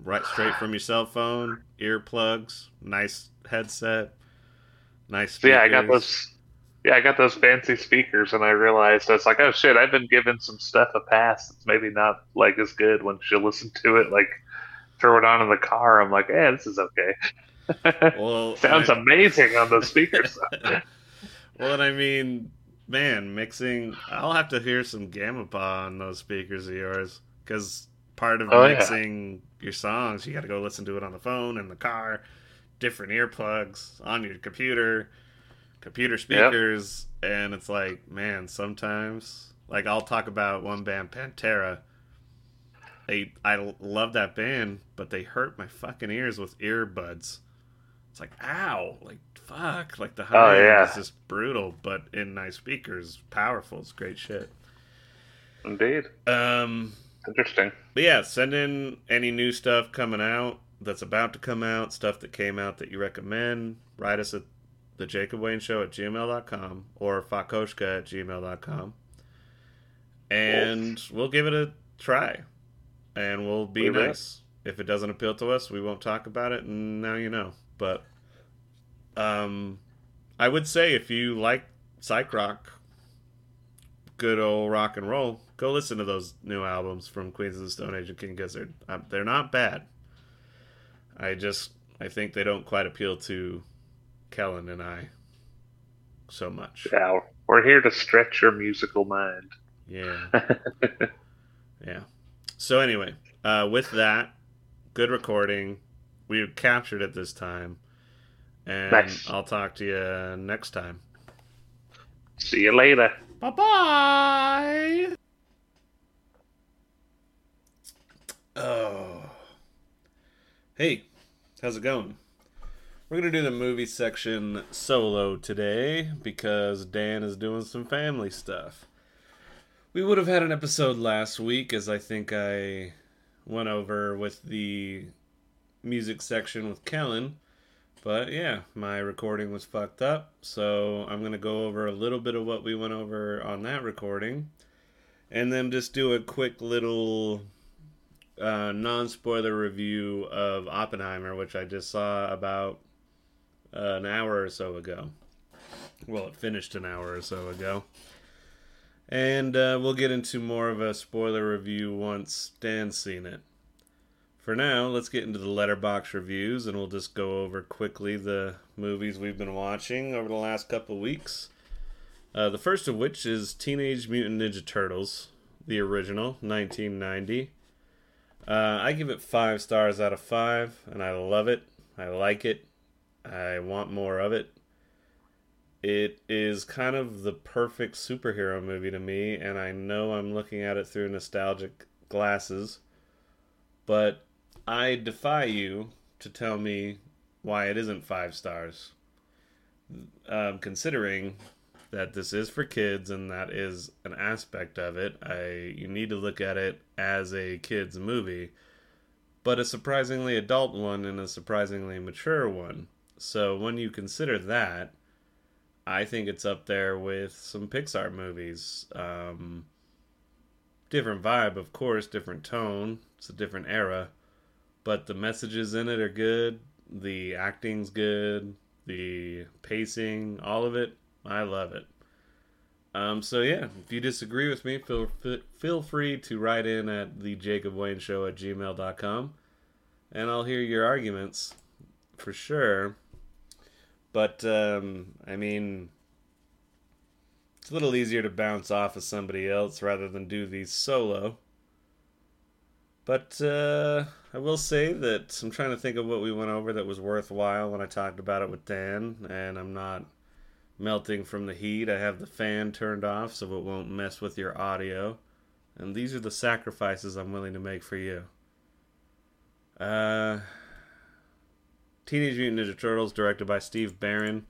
Right straight from your cell phone, earplugs, nice headset, nice. So, yeah, I got those. Yeah, I got those fancy speakers, and I realized I was like, oh shit, I've been giving some stuff a pass. It's maybe not like as good once you listen to it. Like, throw it on in the car. I'm like, yeah, this is okay. Well, Sounds I- amazing on the speakers. well, and I mean, man, mixing. I'll have to hear some Gamma Pa on those speakers of yours because part of Oh, yeah. mixing your songs, you got to go listen to it on the phone in the car, different earplugs on your computer, computer speakers, and it's like, man, sometimes like I'll talk about one band, Pantera. They, I love that band, but they hurt my fucking ears with earbuds. It's like, ow, like fuck, like the high Oh, end yeah. is just brutal, but in nice speakers, powerful. It's great shit. Indeed, Um, interesting. but yeah, send in any new stuff coming out that's about to come out, stuff that came out that you recommend. Write us at the Jacob Wayne Show at gmail.com or fakoshka at gmail.com. And we'll give it a try. And we'll be nice. If it doesn't appeal to us, we won't talk about it, and now you know. But um, I would say if you like psych rock, good old rock and roll, go listen to those new albums from Queens of the Stone Age and King Gizzard. Um, they're not bad. I just I think they don't quite appeal to Kelin and I so much. Yeah, we're here to stretch your musical mind. Yeah. yeah. So anyway, uh, with that, good recording. We captured it this time. And Nice. I'll talk to you next time. See you later. Bye bye. Oh. Hey, how's it going? We're going to do the movie section solo today because Dan is doing some family stuff. We would have had an episode last week, as I think I went over with the music section with Kelin. But yeah, my recording was fucked up, so I'm going to go over a little bit of what we went over on that recording. And then just do a quick little uh, non spoiler review of Oppenheimer, which I just saw about uh, an hour or so ago. Well, it finished an hour or so ago. And uh, we'll get into more of a spoiler review once Dan's seen it. For now, let's get into the Letterboxd reviews, and we'll just go over quickly the movies we've been watching over the last couple weeks. Uh, the first of which is Teenage Mutant Ninja Turtles, the original, 1990. Uh, I give it five stars out of five, and I love it. I like it. I want more of it. It is kind of the perfect superhero movie to me, and I know I'm looking at it through nostalgic glasses, but I defy you to tell me why it isn't five stars. Um, considering that this is for kids and that is an aspect of it, I you need to look at it as a kids movie, but a surprisingly adult one and a surprisingly mature one. So when you consider that, I think it's up there with some Pixar movies. Um, different vibe, of course, different tone. It's a different era, but the messages in it are good. The acting's good. The pacing, all of it, I love it. Um, so yeah, if you disagree with me, feel feel free to write in at the Jacob Wayne Show at gmail.com and I'll hear your arguments for sure. But um, I mean, it's a little easier to bounce off of somebody else rather than do these solo. But uh, I will say that I'm trying to think of what we went over that was worthwhile when I talked about it with Dan, and I'm not melting from the heat. I have the fan turned off so it won't mess with your audio. And these are the sacrifices I'm willing to make for you. Uh, Teenage Mutant Ninja Turtles, directed by Steve Barron.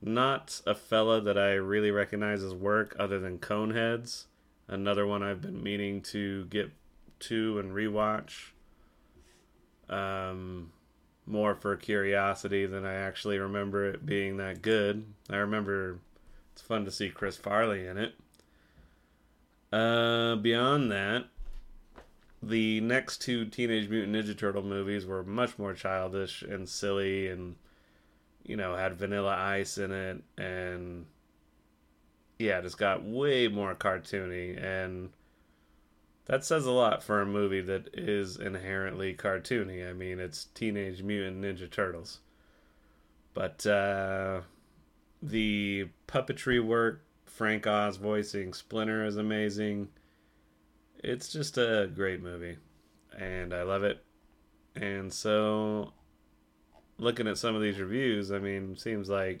Not a fella that I really recognize his work other than Coneheads. Another one I've been meaning to get to and rewatch. Um, more for curiosity than I actually remember it being that good. I remember it's fun to see Chris Farley in it. Uh, beyond that, the next two Teenage Mutant Ninja Turtle movies were much more childish and silly and you know, had vanilla ice in it and yeah, just got way more cartoony and that says a lot for a movie that is inherently cartoony. I mean, it's Teenage Mutant Ninja Turtles. But uh, the puppetry work, Frank Oz voicing Splinter is amazing. It's just a great movie, and I love it. And so, looking at some of these reviews, I mean, seems like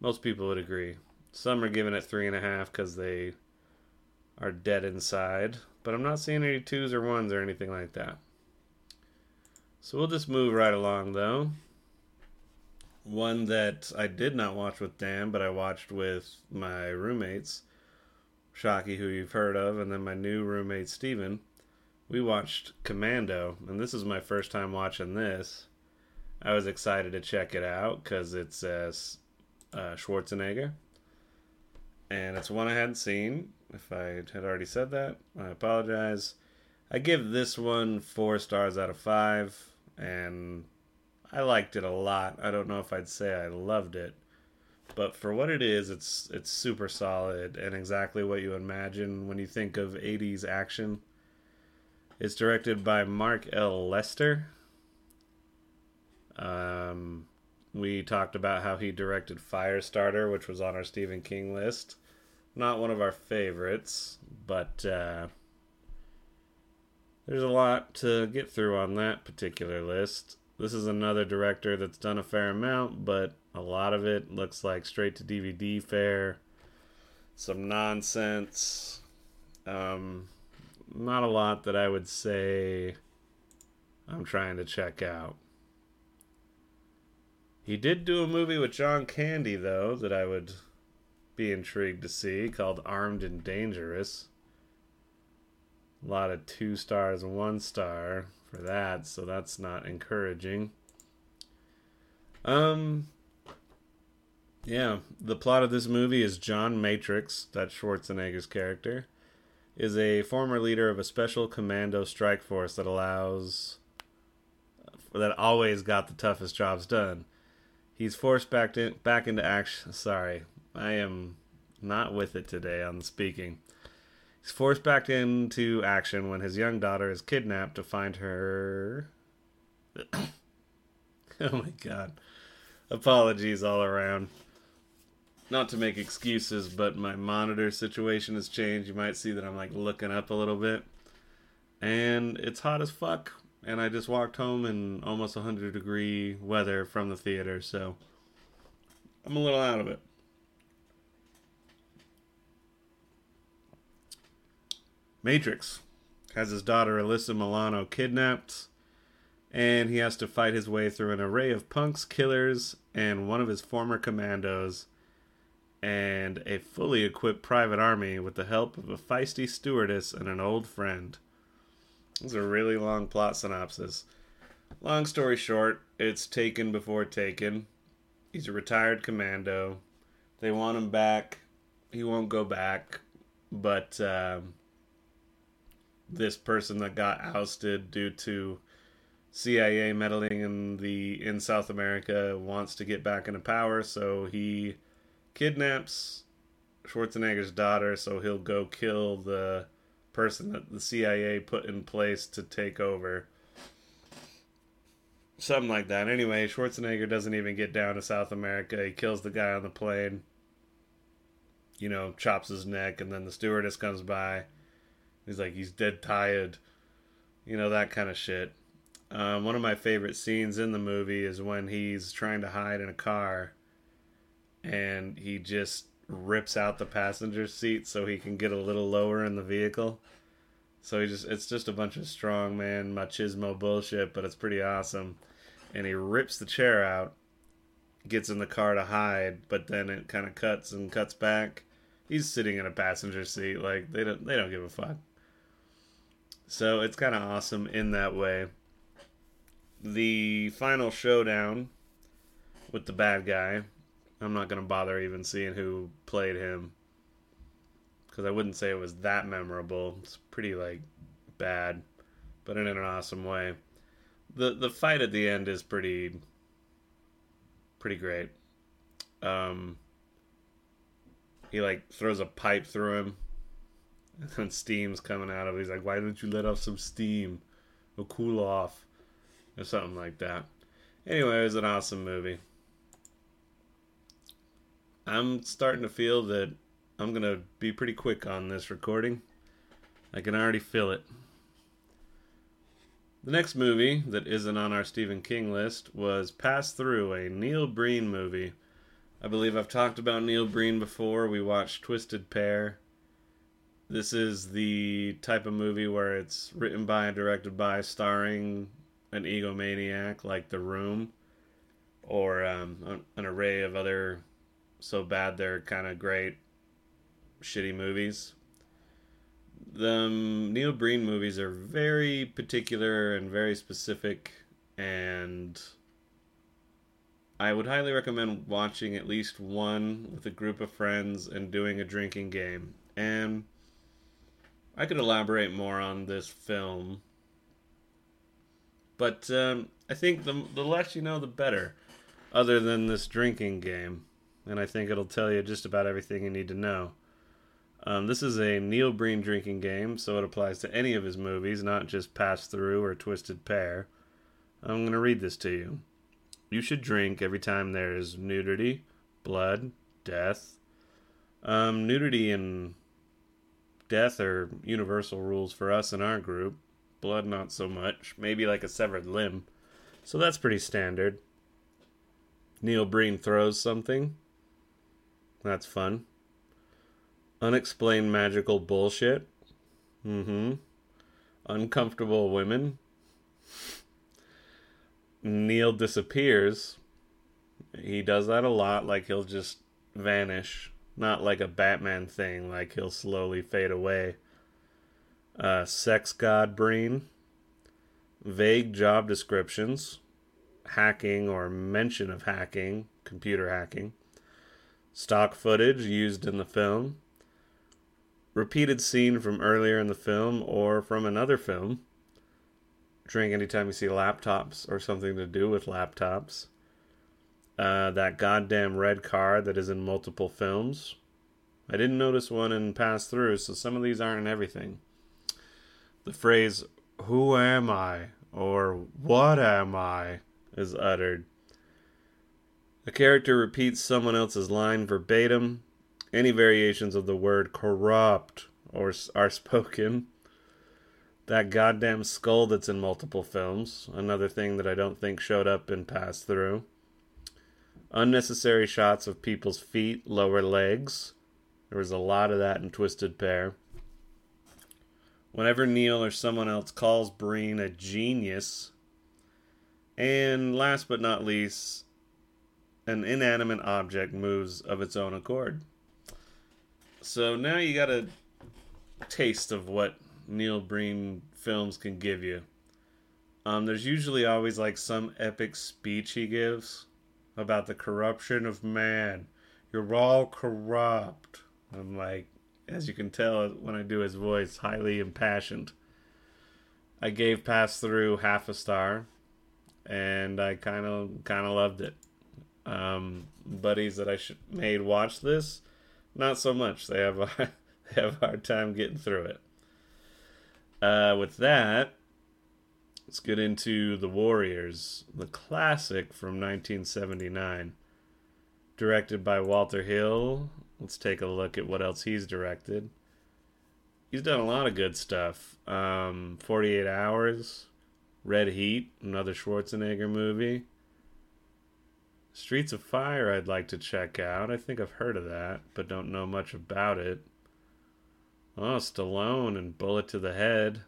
most people would agree. Some are giving it three and a half because they are dead inside, but I'm not seeing any twos or ones or anything like that. So we'll just move right along though. One that I did not watch with Dan, but I watched with my roommates, Shockey, who you've heard of, and then my new roommate Steven. We watched Commando, and this is my first time watching this. I was excited to check it out because it's uh, uh, Schwarzenegger, and it's one I hadn't seen if I had already said that, I apologize. I give this one four stars out of five, and I liked it a lot. I don't know if I'd say I loved it, but for what it is, it's it's super solid and exactly what you imagine when you think of 80s action. It's directed by Mark L. Lester. Um, we talked about how he directed Firestarter, which was on our Stephen King list not one of our favorites, but uh, there's a lot to get through on that particular list. This is another director that's done a fair amount, but a lot of it looks like straight to DVD fare, some nonsense. Um, not a lot that I would say I'm trying to check out. He did do a movie with John Candy, though, that I would be intrigued to see called Armed and Dangerous. A lot of two stars and one star for that, so that's not encouraging. Um, yeah, the plot of this movie is John Matrix, that's Schwarzenegger's character, is a former leader of a special commando strike force that allows that always got the toughest jobs done. He's forced back in, back into action. Sorry, I am not with it today on speaking. He's forced back into action when his young daughter is kidnapped to find her. oh my god. Apologies all around. Not to make excuses, but my monitor situation has changed. You might see that I'm like looking up a little bit. and it's hot as fuck. And I just walked home in almost 100 degree weather from the theater, so I'm a little out of it. Matrix has his daughter Alyssa Milano kidnapped, and he has to fight his way through an array of punks, killers, and one of his former commandos, and a fully equipped private army with the help of a feisty stewardess and an old friend. Is a really long plot synopsis. Long story short, it's taken before taken. He's a retired commando. They want him back. He won't go back, but. Um, this person that got ousted due to CIA meddling in the in South America wants to get back into power, so he kidnaps Schwarzenegger's daughter, so he'll go kill the person that the CIA put in place to take over. Something like that. Anyway, Schwarzenegger doesn't even get down to South America. He kills the guy on the plane. You know, chops his neck, and then the stewardess comes by He's like, he's dead tired. You know, that kind of shit. Um, one of my favorite scenes in the movie is when he's trying to hide in a car and he just rips out the passenger seat so he can get a little lower in the vehicle. So he just it's just a bunch of strong man machismo bullshit, but it's pretty awesome. And he rips the chair out, gets in the car to hide, but then it kind of cuts and cuts back. He's sitting in a passenger seat like they don't they don't give a fuck. So it's kind of awesome in that way. The final showdown with the bad guy, I'm not going to bother even seeing who played him because I wouldn't say it was that memorable. It's pretty like bad, but in an awesome way. The the fight at the end is pretty pretty great. Um he like throws a pipe through him and steam's coming out of it. He's like, why don't you let off some steam? It'll cool off. Or something like that. Anyway, it was an awesome movie. I'm starting to feel that I'm going to be pretty quick on this recording. I can already feel it. The next movie that isn't on our Stephen King list was Pass Through, a Neil Breen movie. I believe I've talked about Neil Breen before. We watched Twisted Pair this is the type of movie where it's written by and directed by, starring an egomaniac like The Room, or um, an array of other so bad they're kind of great, shitty movies. The um, Neil Breen movies are very particular and very specific, and I would highly recommend watching at least one with a group of friends and doing a drinking game. And I could elaborate more on this film, but um, I think the the less you know, the better. Other than this drinking game, and I think it'll tell you just about everything you need to know. Um, this is a Neil Breen drinking game, so it applies to any of his movies, not just Pass Through or Twisted Pair. I'm going to read this to you. You should drink every time there is nudity, blood, death. Um, nudity and death are universal rules for us in our group. Blood, not so much. Maybe like a severed limb. So that's pretty standard. Neil Breen throws something. That's fun. Unexplained magical bullshit. Mm hmm. Uncomfortable women. Neil disappears. He does that a lot, like he'll just vanish not like a Batman thing, like he'll slowly fade away. Uh, sex god Breen. Vague job descriptions. Hacking or mention of hacking, computer hacking. Stock footage used in the film. Repeated scene from earlier in the film or from another film. Drink anytime you see laptops or something to do with laptops uh, that goddamn red car that is in multiple films. I didn't notice one in Pass Through, so some of these aren't in everything. The phrase, Who am I? or What am I? is uttered. A character repeats someone else's line verbatim. Any variations of the word corrupt or are spoken. That goddamn skull that's in multiple films. Another thing that I don't think showed up in Pass Through. Unnecessary shots of people's feet, lower legs. There was a lot of that in Twisted Pair. Whenever Neil or someone else calls Breen a genius. And last but not least, an inanimate object moves of its own accord. So now you got a taste of what Neil Breen films can give you. Um, there's usually always like some epic speech he gives about the corruption of man. You're all corrupt. I'm like, as you can tell when I do his voice, highly impassioned. I gave Pass Through half a star, and I kind of kind of loved it. Um, buddies that I sh- made watch this, not so much. They have a they have a hard time getting through it. Uh, with that, let's get into The Warriors, the classic from 1979. Directed by Walter Hill. Let's take a look at what else he's directed. He's done a lot of good stuff. Um, 48 Hours, Red Heat, another Schwarzenegger movie. Streets of Fire, I'd like to check out. I think I've heard of that, but don't know much about it. Oh, Stallone and Bullet to the Head.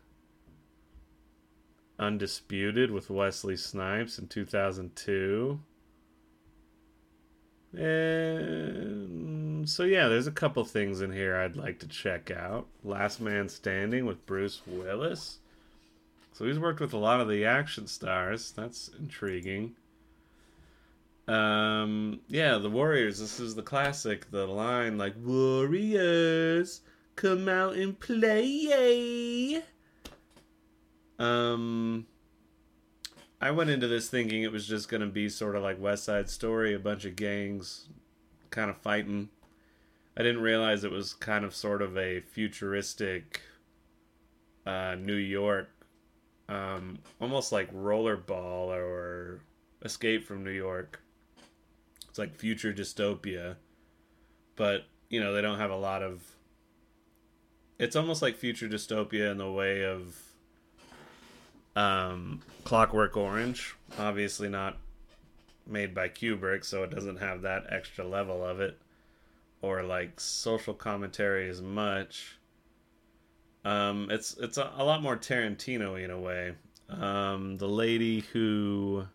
Undisputed with Wesley Snipes in 2002. And so, yeah, there's a couple things in here I'd like to check out. Last Man Standing with Bruce Willis. So, he's worked with a lot of the action stars. That's intriguing. Um, yeah, the Warriors. This is the classic. The line, like, Warriors come out and play. Um, I went into this thinking it was just to be sort of like West Side Story, a bunch of gangs kind of fighting. I didn't realize it was kind of sort of a futuristic uh, New York, um, almost like Rollerball or Escape from New York. It's like future dystopia, but you know they don't have a lot of it's almost like future dystopia in the way of um, Clockwork Orange. Obviously not made by Kubrick, so it doesn't have that extra level of it, or like social commentary as much. Um, it's it's a, a lot more Tarantino in a way. Um, the lady who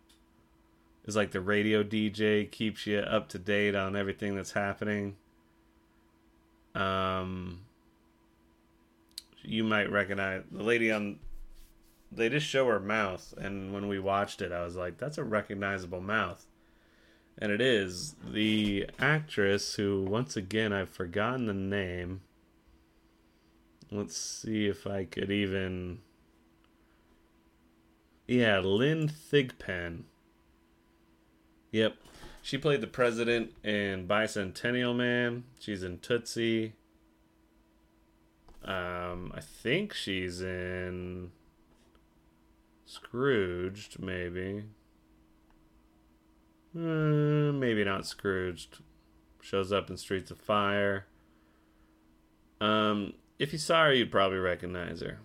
is like the radio DJ keeps you up to date on everything that's happening. Um, you might recognize the lady on they just show her mouth and when we watched it i was like that's a recognizable mouth. And it is. The actress who once again i've forgotten the name. Let's see if i could even yeah lynn thigpen yep she played the president in bicentennial man she's in tootsie um, I think she's in Scrooged, maybe. Uh, maybe not Scrooged. Shows up in Streets of Fire. Um, if you saw her, you'd probably recognize her.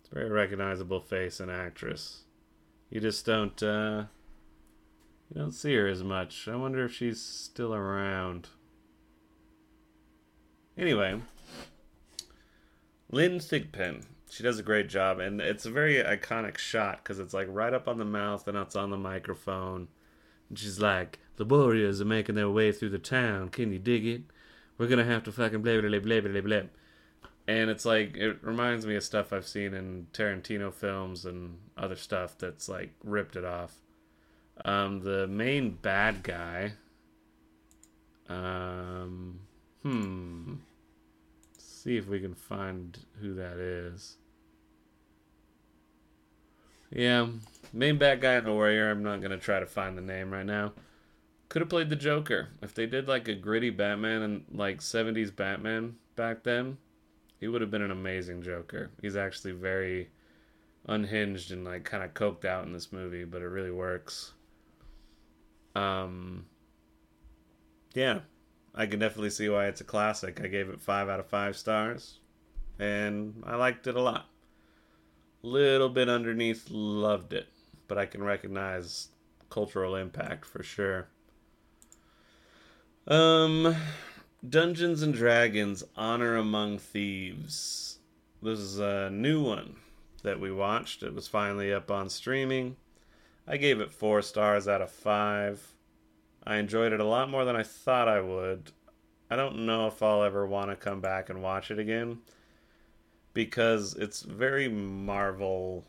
It's a very recognizable face and actress. You just don't, uh, you don't see her as much. I wonder if she's still around. Anyway, Lynn Thigpen. She does a great job, and it's a very iconic shot because it's like right up on the mouth and it's on the microphone. And she's like, "The warriors are making their way through the town. Can you dig it? We're gonna have to fucking blah blah blah blah blah blah." And it's like it reminds me of stuff I've seen in Tarantino films and other stuff that's like ripped it off. Um, the main bad guy. Um, hmm Let's see if we can find who that is. Yeah, main bad guy in the Warrior. I'm not gonna try to find the name right now. Could have played the Joker if they did like a gritty Batman and like 70s Batman back then. He would have been an amazing Joker. He's actually very unhinged and like kind of coked out in this movie, but it really works. Um, yeah, I can definitely see why it's a classic. I gave it five out of five stars, and I liked it a lot. little bit underneath loved it, but I can recognize cultural impact for sure. Um, Dungeons and Dragons: Honor Among Thieves. This is a new one that we watched. It was finally up on streaming. I gave it four stars out of five. I enjoyed it a lot more than I thought I would. I don't know if I'll ever want to come back and watch it again because it's very Marvel.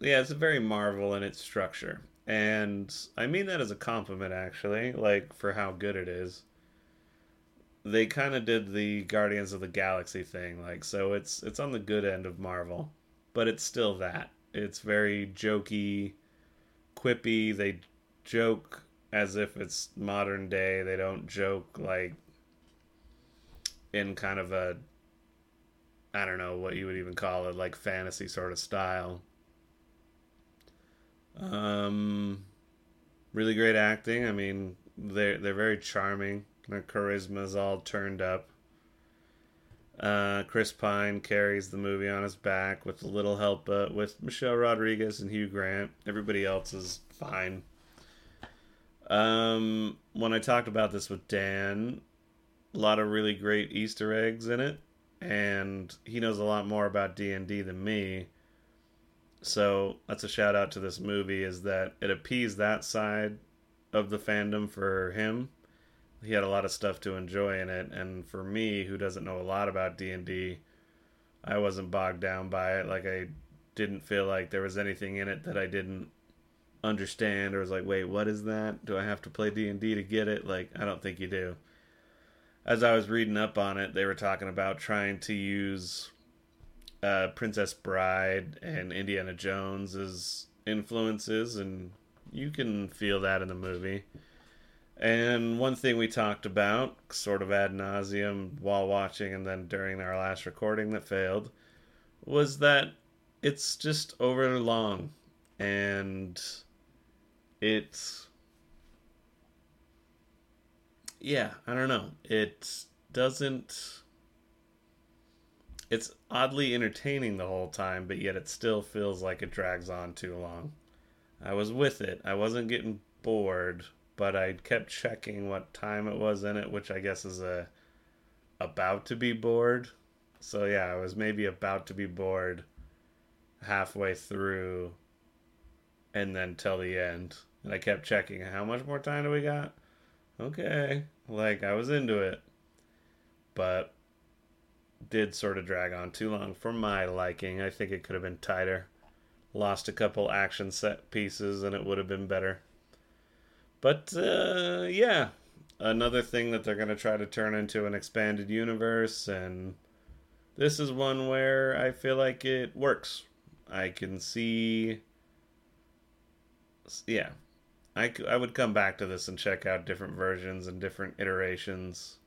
Yeah, it's very Marvel in its structure. And I mean that as a compliment, actually, like for how good it is. They kind of did the Guardians of the Galaxy thing, like so. It's it's on the good end of Marvel, but it's still that. It's very jokey, quippy. They joke as if it's modern day. They don't joke like in kind of a I don't know what you would even call it, like fantasy sort of style. Um, really great acting. I mean, they're they're very charming. Their charisma's all turned up. Uh, Chris Pine carries the movie on his back with a little help uh, with Michelle Rodriguez and Hugh Grant. Everybody else is fine. Um, when I talked about this with Dan, a lot of really great Easter eggs in it, and he knows a lot more about D and D than me. So that's a shout out to this movie is that it appeased that side of the fandom for him. He had a lot of stuff to enjoy in it, and for me, who doesn't know a lot about D and D, I wasn't bogged down by it. Like I didn't feel like there was anything in it that I didn't understand or was like, wait, what is that? Do I have to play D and D to get it? Like, I don't think you do. As I was reading up on it, they were talking about trying to use uh, Princess Bride and Indiana Jones as influences, and you can feel that in the movie. And one thing we talked about, sort of ad nauseum, while watching and then during our last recording that failed, was that it's just over long, and it's yeah, I don't know. It doesn't it's oddly entertaining the whole time, but yet it still feels like it drags on too long. I was with it. I wasn't getting bored, but I kept checking what time it was in it, which I guess is a about to be bored. So yeah, I was maybe about to be bored halfway through and then till the end. And I kept checking how much more time do we got? Okay. Like I was into it. But did sort of drag on too long for my liking. I think it could have been tighter. Lost a couple action set pieces and it would have been better. But uh, yeah, another thing that they're going to try to turn into an expanded universe, and this is one where I feel like it works. I can see. Yeah, I, I would come back to this and check out different versions and different iterations,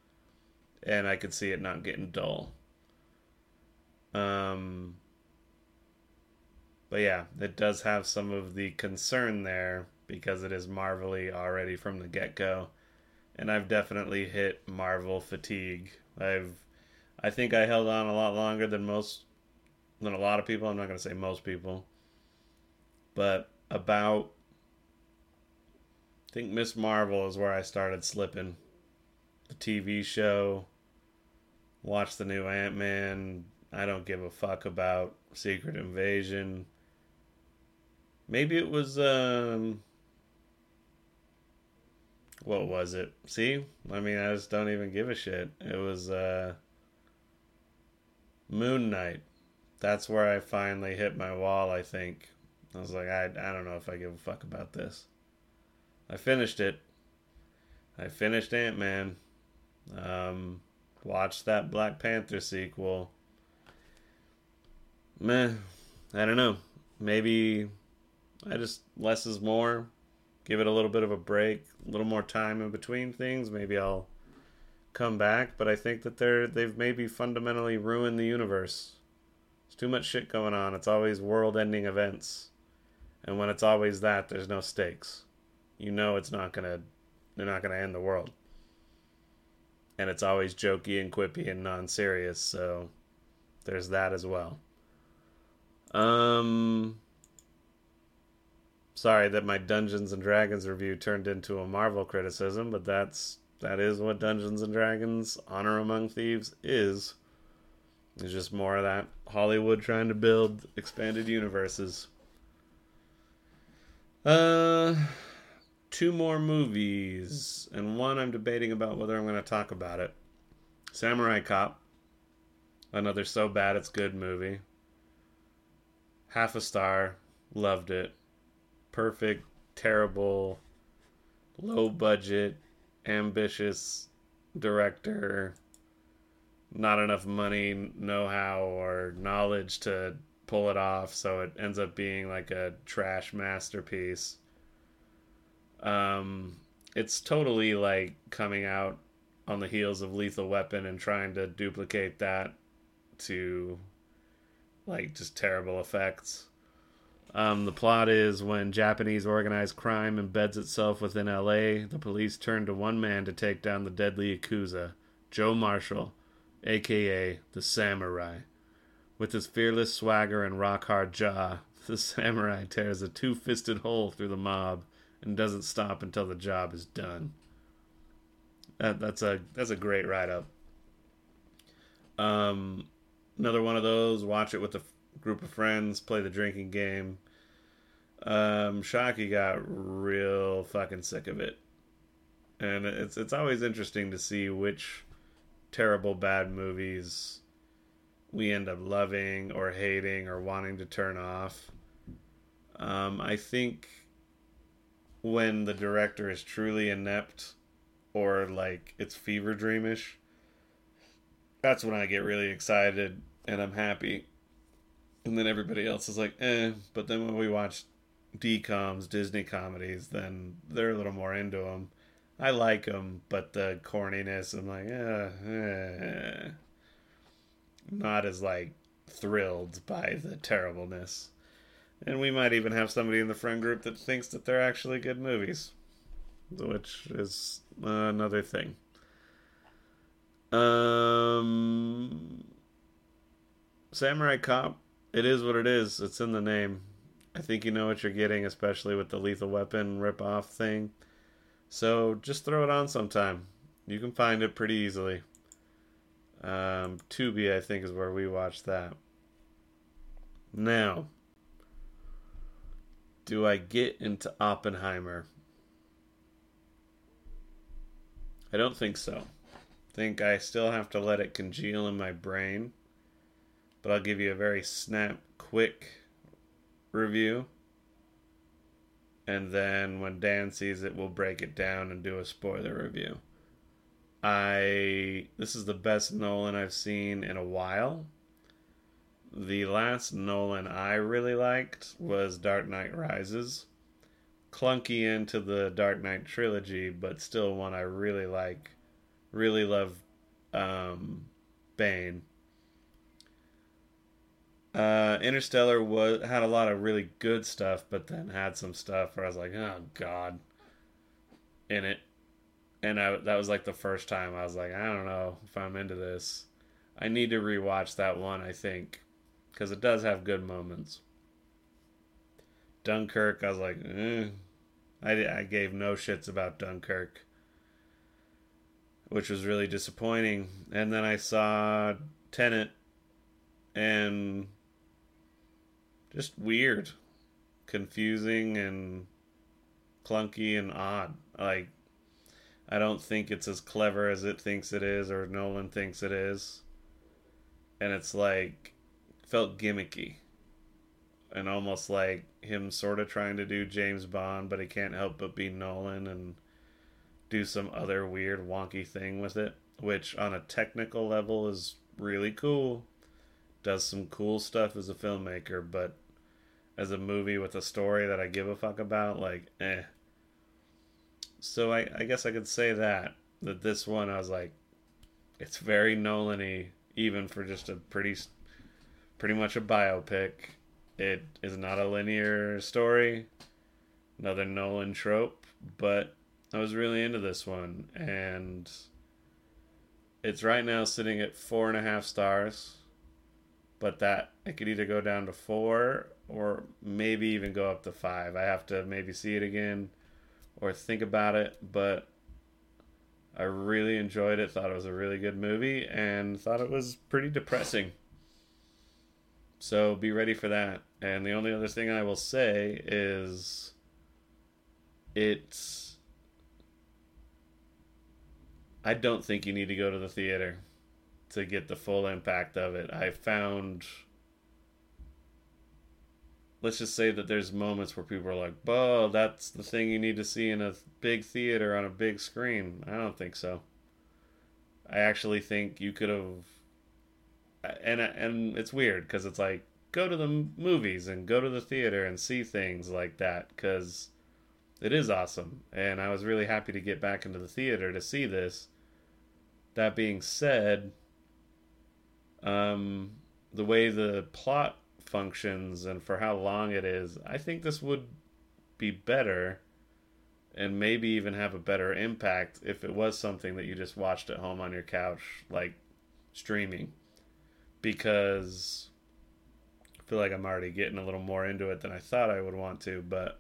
and I could see it not getting dull. Um, but yeah, it does have some of the concern there because it is Marvelly already from the get go, and I've definitely hit Marvel fatigue. I've, I think I held on a lot longer than most, than a lot of people. I'm not going to say most people, but about, I think Ms. Marvel is where I started slipping. The TV show, watch the new Ant Man, I don't give a fuck about Secret Invasion. Maybe it was um what was it? See? I mean, I just don't even give a shit. It was uh Moon Knight. That's where I finally hit my wall, I think. I was like, I, I don't know if I give a fuck about this. I finished it. I finished Ant Man. Um, watched that Black Panther sequel meh, I don't know. Maybe I just less is more. Give it a little bit of a break, a little more time in between things. Maybe I'll come back. But I think that they're they've maybe fundamentally ruined the universe. There's too much shit going on. It's always world-ending events, and when it's always that, there's no stakes. You know it's not gonna they're not gonna end the world. And it's always jokey and quippy and non-serious. So there's that as well. Um, sorry that my Dungeons and Dragons review turned into a Marvel criticism, but that's that is what Dungeons and Dragons Honor Among Thieves is. It's just more of that Hollywood trying to build expanded universes. Uh, two more movies, and one I'm debating about whether I'm going to talk about it. Samurai Cop, another so bad it's good movie. Half a star, loved it. Perfect, terrible, low budget, ambitious director not enough money, know how, or knowledge to pull it off, so it ends up being like a trash masterpiece. Um, it's totally like coming out on the heels of Lethal Weapon and trying to duplicate that to like just terrible effects. Um, the plot is when Japanese organized crime embeds itself within LA, the police turn to one man to take down the deadly Yakuza, Joe Marshall aka the Samurai. With his fearless swagger and rock hard jaw, the samurai tears a two fisted hole through the mob and doesn't stop until the job is done. That, that's a that's a great write up. Um, another one of those. Watch it with a group of friends. Play the drinking game. Um, Shockey got real fucking sick of it, and it's it's always interesting to see which terrible bad movies we end up loving or hating or wanting to turn off. Um, I think when the director is truly inept or like it's fever dreamish, that's when I get really excited and I'm happy. And then everybody else is like, eh. But then when we watch DComs, Disney comedies, then they're a little more into them. I like them, but the corniness, I'm like, eh, eh. not as like thrilled by the terribleness. And we might even have somebody in the friend group that thinks that they're actually good movies, which is another thing. Um, Samurai Cop, it is what it is. It's in the name. I think you know what you're getting, especially with the Lethal Weapon rip-off thing. So just throw it on sometime. You can find it pretty easily. Um, Tubi, I think, is where we watched that. Now, do I get into Oppenheimer? I don't think so. I think I still have to let it congeal in my brain. But I'll give you a very snap, quick review and then when Dan sees it, we'll break it down and do a spoiler review. I this is the best Nolan I've seen in a while. The last Nolan I really liked was Dark Knight Rises. Clunky into the Dark Knight trilogy, but still one I really like. Really love um, Bane. Uh, Interstellar was had a lot of really good stuff, but then had some stuff where I was like, oh god, in it, and I, that was like the first time I was like, I don't know if I'm into this. I need to rewatch that one. I think because it does have good moments. Dunkirk, I was like, eh. I I gave no shits about Dunkirk, which was really disappointing. And then I saw Tenet, and just weird, confusing, and clunky and odd. Like, I don't think it's as clever as it thinks it is, or Nolan thinks it is. And it's like, felt gimmicky. And almost like him sort of trying to do James Bond, but he can't help but be Nolan and do some other weird, wonky thing with it, which on a technical level is really cool. Does some cool stuff as a filmmaker, but as a movie with a story that I give a fuck about, like, eh. So I, I guess I could say that that this one I was like, it's very Nolan-y, even for just a pretty, pretty much a biopic. It is not a linear story, another Nolan trope, but I was really into this one, and it's right now sitting at four and a half stars but that it could either go down to four or maybe even go up to five. I have to maybe see it again or think about it, but I really enjoyed it. Thought it was a really good movie and thought it was pretty depressing. So be ready for that. And the only other thing I will say is it's I don't think you need to go to the theater to get the full impact of it. I found let's just say that there's moments where people are like, "Oh, that's the thing you need to see in a big theater on a big screen." I don't think so. I actually think you could have, and and it's weird because it's like go to the movies and go to the theater and see things like that because it is awesome, and I was really happy to get back into the theater to see this. That being said, um, the way the plot functions and for how long it is, I think this would be better and maybe even have a better impact if it was something that you just watched at home on your couch, like streaming. Because I feel like I'm already getting a little more into it than I thought I would want to, but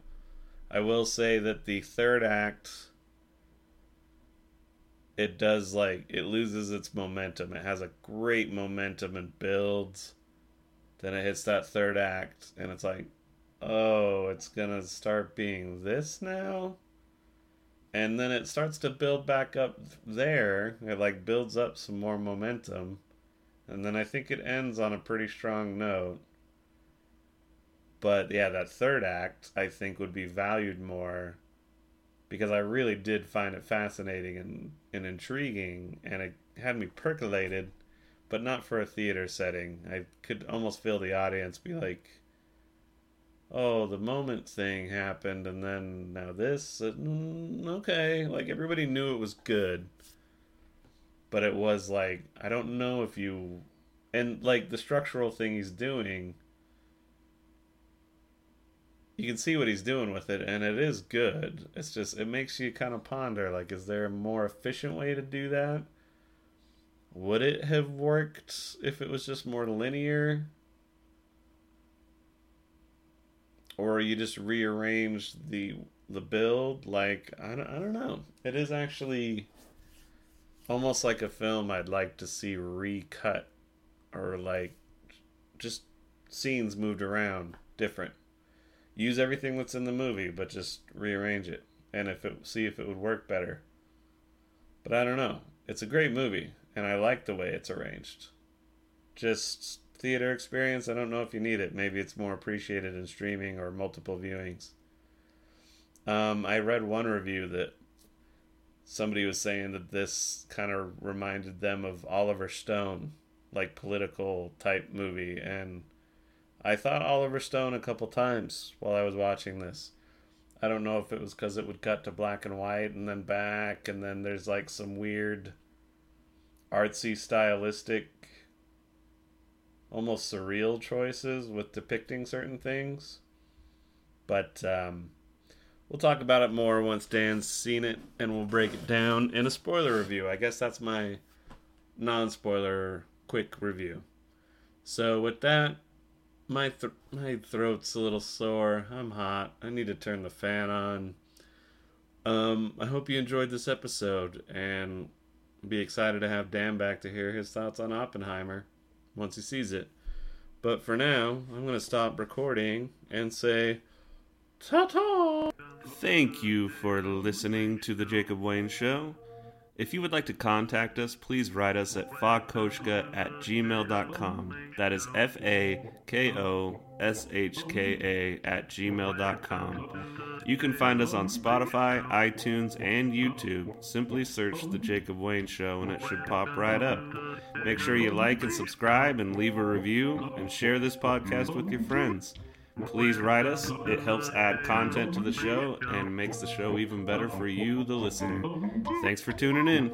I will say that the third act it does like it loses its momentum. It has a great momentum and builds then it hits that third act, and it's like, oh, it's gonna start being this now? And then it starts to build back up there. It like builds up some more momentum. And then I think it ends on a pretty strong note. But yeah, that third act I think would be valued more because I really did find it fascinating and, and intriguing and it had me percolated but not for a theater setting. I could almost feel the audience be like, "Oh, the moment thing happened, and then now this." Mm, okay, like everybody knew it was good, but it was like I don't know if you, and like the structural thing he's doing. You can see what he's doing with it, and it is good. It's just it makes you kind of ponder, like, is there a more efficient way to do that? Would it have worked if it was just more linear? Or you just rearranged the the build? Like I don't, I don't know. It is actually almost like a film I'd like to see recut or like just scenes moved around different. Use everything that's in the movie, but just rearrange it and if it see if it would work better. But I don't know. It's a great movie and I like the way it's arranged. Just theater experience, I don't know if you need it. Maybe it's more appreciated in streaming or multiple viewings. Um, I read one review that somebody was saying that this kind of reminded them of Oliver Stone, like political type movie, and I thought Oliver Stone a couple times while I was watching this. I don't know if it was because it would cut to black and white and then back, and then there's like some weird artsy, stylistic, almost surreal choices with depicting certain things. But um, we'll talk about it more once Dan's seen it and we'll break it down in a spoiler review. I guess that's my non spoiler quick review. So, with that, my, th- my throat's a little sore. I'm hot. I need to turn the fan on. Um, I hope you enjoyed this episode, and be excited to have Dan back to hear his thoughts on Oppenheimer once he sees it. But for now, I'm going to stop recording and say ta ta! Thank you for listening to The Jacob Wayne Show. If you would like to contact us, please write us at fakoshka at gmail.com. That is F A K O S H K A at gmail.com. You can find us on Spotify, iTunes, and YouTube. Simply search The Jacob Wayne Show and it should pop right up. Make sure you like and subscribe and leave a review and share this podcast with your friends. Please write us. It helps add content to the show and makes the show even better for you, the listener. Thanks for tuning in.